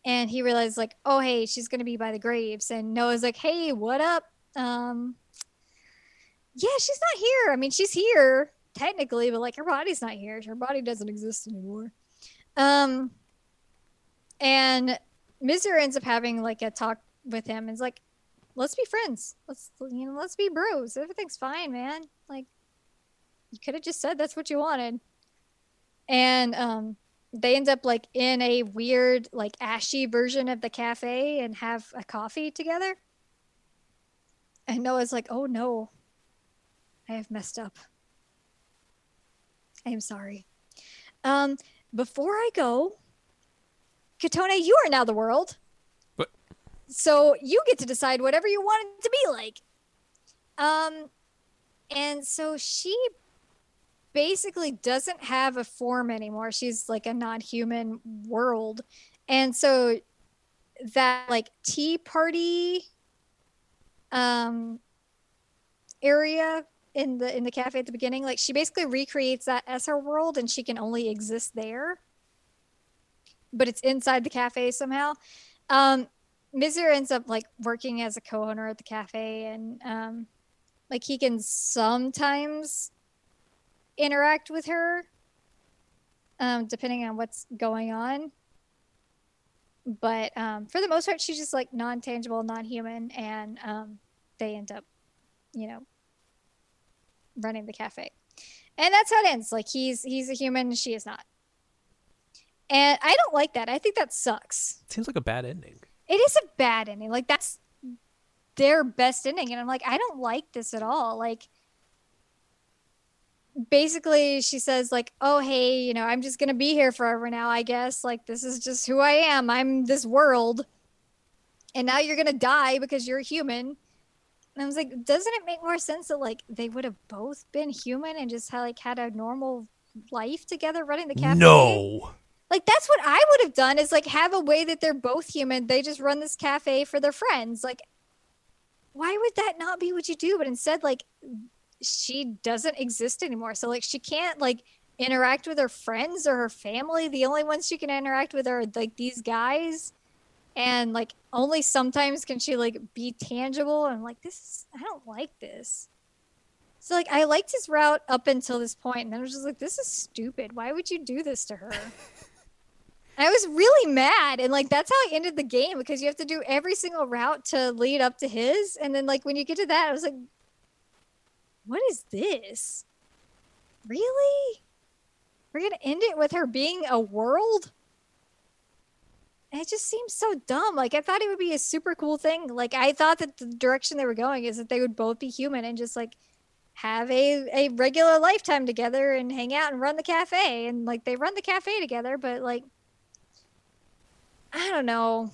and he realized like oh hey she's gonna be by the graves and noah's like hey what up um yeah, she's not here. I mean, she's here technically, but like her body's not here. Her body doesn't exist anymore. Um, and Mizir ends up having like a talk with him and is like, let's be friends. Let's you know, let's be bros. Everything's fine, man. Like you could have just said that's what you wanted. And um they end up like in a weird, like ashy version of the cafe and have a coffee together. And Noah's like, oh no, I have messed up. I am sorry. Um, before I go, Kotone, you are now the world. What? So you get to decide whatever you want it to be like. Um, and so she basically doesn't have a form anymore. She's like a non-human world. And so that like tea party um area in the in the cafe at the beginning, like she basically recreates that as her world and she can only exist there. But it's inside the cafe somehow. Um Mizir ends up like working as a co-owner at the cafe and um like he can sometimes interact with her um, depending on what's going on. But um, for the most part she's just like non-tangible non-human and um, they end up you know running the cafe. And that's how it ends. Like he's he's a human she is not. And i don't like that. I think that sucks. Seems like a bad ending. it is a bad ending. Like that's their best ending. And i'm like i don't like this at all. Like basically she says like oh hey you know i'm just gonna be here forever now i guess like this is just who i am i'm this world and now you're gonna die because you're human and i was like doesn't it make more sense that like they would have both been human and just had like had a normal life together running the cafe No. like that's what I would have done is like have a way that they're both human. They just run this cafe for their friends. Like why would that not be what you do? But instead like she doesn't exist anymore. So like she can't like interact with her friends or her family. The only ones she can interact with are like these guys. And like only sometimes can she like be tangible and like this is I don't like this. So like I liked his route up until this point, and then I was just like, this is stupid. Why would you do this to her? I was really mad, and like that's how I ended the game because you have to do every single route to lead up to his, and then like when you get to that, I was like, what is this? Really? We're gonna end it with her being a world? It just seems so dumb. Like I thought it would be a super cool thing. Like I thought that the direction they were going is that they would both be human and just like have a, a regular lifetime together and hang out and run the cafe and like they run the cafe together but like i don't know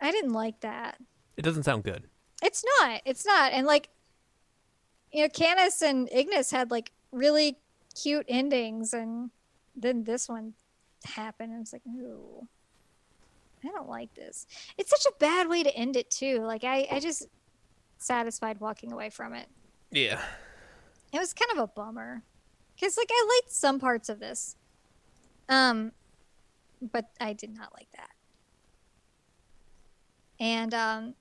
i didn't like that It doesn't sound good. it's not it's not and like you know canis and ignis had like really cute endings and then this one happened and it's like ooh i don't like this. It's such a bad way to end it too. Like i i just satisfied walking away from it. Yeah. it was kind of a bummer because like i liked some parts of this um but i did not like that. And um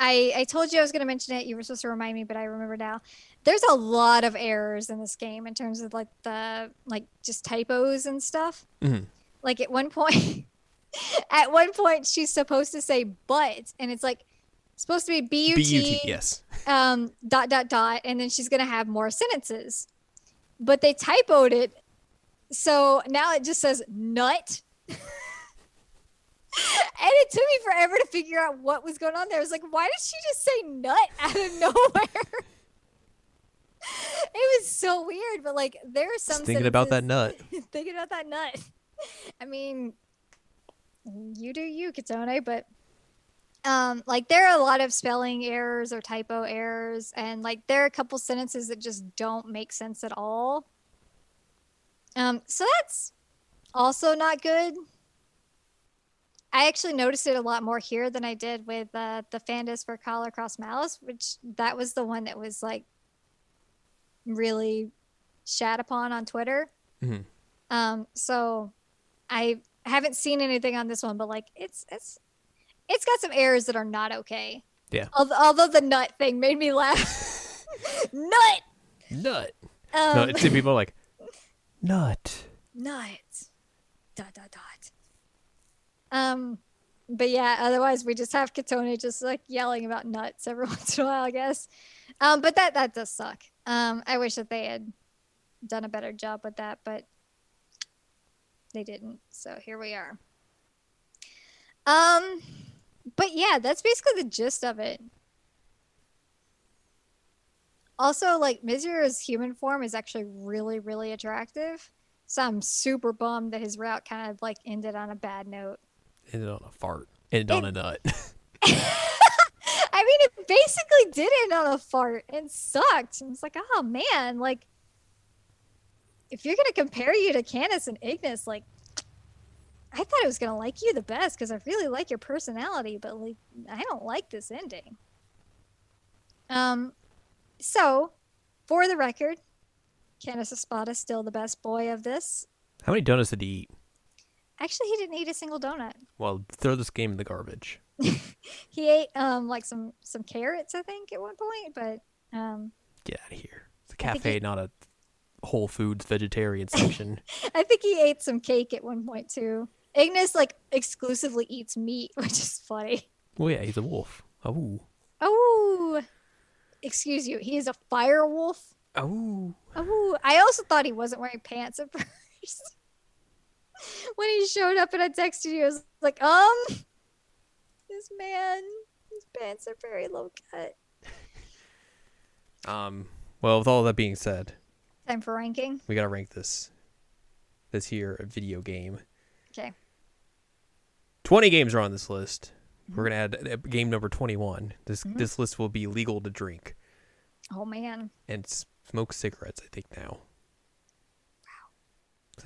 i i told you i was going to mention it you were supposed to remind me but i remember now there's a lot of errors in this game in terms of like the like just typos and stuff Mhm. like at one point at one point she's supposed to say but and it's like supposed to be "but" yes. um, dot dot dot, and then she's gonna have more sentences. But they typoed it, so now it just says nut. and it took me forever to figure out what was going on there. I was like, why did she just say nut out of nowhere? it was so weird, but like there are some Just thinking about that nut. thinking about that nut. I mean, you do you, Kotone, but um like there are a lot of spelling errors or typo errors and like there are a couple sentences that just don't make sense at all um so that's also not good i actually noticed it a lot more here than i did with uh, the fandisc for Collar x Malice which that was the one that was like really shat upon on twitter Mhm. um so i haven't seen anything on this one but like it's it's it's got some errors that are not okay. Yeah. Although, although the nut thing made me laugh. Nut. Nut. Um, no, it's people like nut. nut. Dot dot dot. Um, but yeah. Otherwise, we just have Kotone just like yelling about nuts every once in a while, I guess. Um, but that that does suck. Um, I wish that they had done a better job with that, but they didn't. So here we are. Um, but yeah, that's basically the gist of it. Also, like Mizir's human form is actually really, really attractive. So I'm super bummed that his route kind of like ended on a bad note. Ended on a fart. Ended on a nut. I mean, it basically did end on a fart and sucked. And it's like, oh man, like if you're gonna compare you to Canis and Ignis, like I thought I was gonna like you the best because I really like your personality, but like I don't like this ending. Um, so for the record, Canis Espada is still the best boy of this. How many donuts did he eat? Actually, he didn't eat a single donut. Well, throw this game in the garbage. He ate um like some some carrots, I think, at one point, but um Get out of here. It's a cafe, he- not a Whole Foods vegetarian section. I think he ate some cake at one point too. Ignis like exclusively eats meat, which is funny. well, yeah, he's a wolf. Oh. Oh, excuse you. He is a fire wolf. Oh. Oh, I also thought he wasn't wearing pants at first. when he showed up and I texted you, I was like, um, this man, his pants are very low cut. Um. Well, with all that being said, Time for ranking. we gotta rank this. This here video game. Okay. Twenty games are on this list. We're gonna add uh, game number twenty-one. This Mhm. this list will be legal to drink Oh man. and smoke cigarettes. I think now.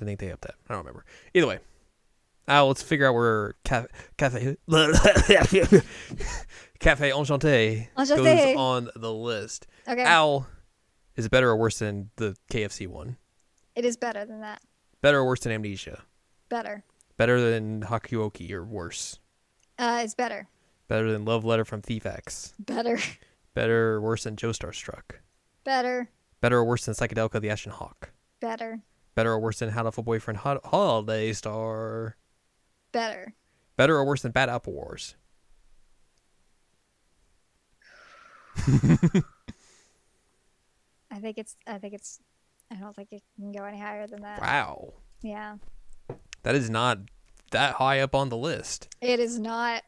I think they up that. I don't remember. Either way, Al, let's figure out where cafe cafe cafe enchanté goes on the list. Okay. Al, is it better or worse than the KFC one? It is better than that. Better or worse than Amnesia? Better. Better than Hakuoki or worse? Uh, it's better. Better than Love Letter from Thief X? Better. Better or worse than Joestar Struck? Better. Better or worse than Psychedelica the Ashen Hawk? Better. Better or worse than How to Full Boyfriend Hot- Holiday Star? Better. Better or worse than Bad Apple Wars? I think it's. I think it's. I don't think it can go any higher than that. Wow. Yeah. That is not that high up on the list. It is not.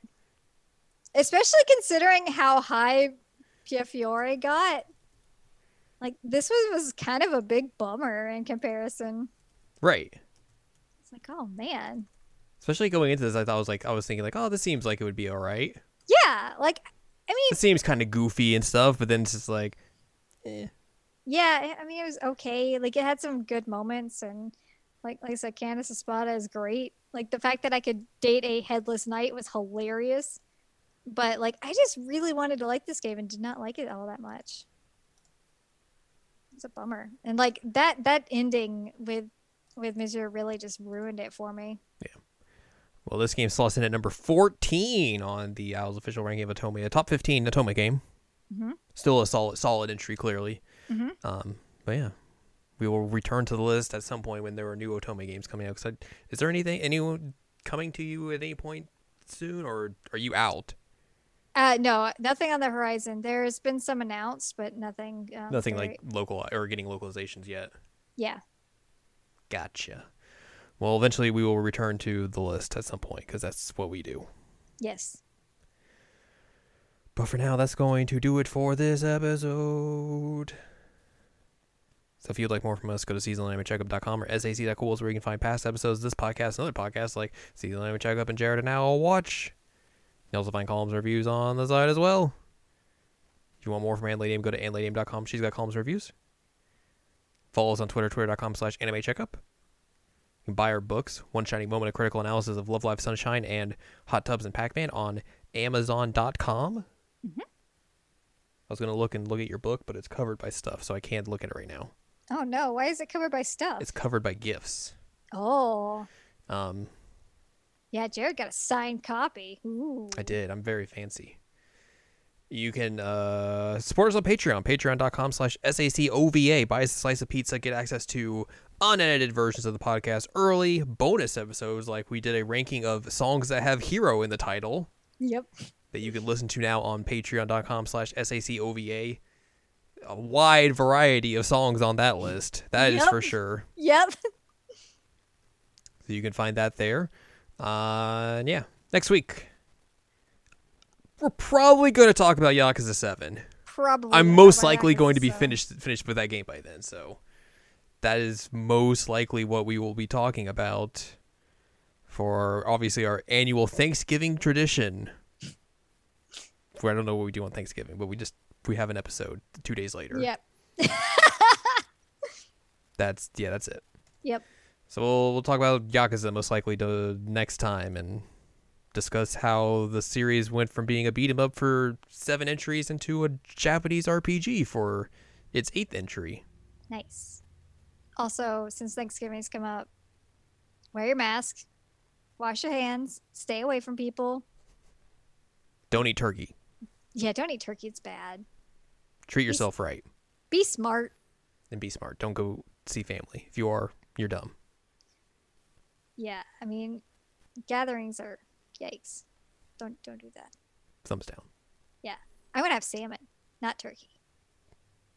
Especially considering how high Piofiore got. Like this was was kind of a big bummer in comparison. Right. It's like, oh man. Especially going into this, I thought I was like, I was thinking like, oh, this seems like it would be all right. Yeah, like I mean, It seems kind of goofy and stuff, but then it's just like, eh. yeah, I mean it was okay. Like it had some good moments and like like I said, Canis Espada is great. Like the fact that I could date a headless knight was hilarious. But like I just really wanted to like this game and did not like it all that much. It's a bummer. And like that that ending with with Mizir really just ruined it for me. Yeah. Well, this game slots in at number 14 on the Owls official ranking of Otome, a top 15 Otome game. Mhm. Still a solid solid entry, clearly. Mhm. Um, but yeah, we will return to the list at some point when there are new Otome games coming out. 'Cause I- is there anything anyone coming to you at any point soon, or are you out? Uh no, nothing on the horizon. There's been some announced, but nothing um, Nothing very- like local or getting localizations yet. Yeah. Gotcha. Well, eventually we will return to the list at some point because that's what we do. Yes. But for now, that's going to do it for this episode. So if you'd like more from us, go to seasonalanimeCheckup.com or sac.cool is where you can find past episodes of this podcast and other podcasts like Anime Checkup and Jared and Now Watch. You also find columns and reviews on the site as well. If you want more from Ann Ladium, go to AnnLadium.com. She's got columns and reviews. Follow us on Twitter, twitter.com slash anime checkup. You can buy our books, One Shining Moment, a critical analysis of Love Live Sunshine and Hot Tubs and Pac-Man on Amazon.com. Mhm. I was gonna look and look at your book, but it's covered by stuff, so I can't look at it right now. Oh no, why is it covered by stuff? It's covered by gifts. Oh. Um, Yeah, Jared got a signed copy. Ooh. I did. I'm very fancy. You can uh, support us on Patreon, patreon.com slash SACOVA. Buy us a slice of pizza, get access to unedited versions of the podcast, early bonus episodes, like we did a ranking of songs that have hero in the title Yep. that you can listen to now on patreon.com slash SACOVA. A wide variety of songs on that list. That is Yep. for sure. Yep. So you can find that there. Uh, and yeah, next week. We're probably going to talk about Yakuza 7. Probably. I'm most likely Yakuza going to be seven. finished finished with that game by then. So that is most likely what we will be talking about for obviously our annual Thanksgiving tradition. Where I don't know what we do on Thanksgiving, but we just we have an episode two days later. Yep. That's yeah, that's it. Yep. So we'll we'll talk about Yakuza most likely to next time and discuss how the series went from being a beat 'em up for seven entries into a Japanese RPG for its eighth entry. Nice. Also, since Thanksgiving's come up, wear your mask, wash your hands, stay away from people. Don't eat turkey. Yeah, don't eat turkey. It's bad. Treat yourself right Be smart. and be smart. Don't go see family. If you are, you're dumb. Yeah, I mean, gatherings are yikes. Don't don't do that. Thumbs down. Yeah, I'm gonna have salmon, not turkey.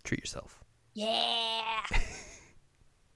Treat yourself. Yeah.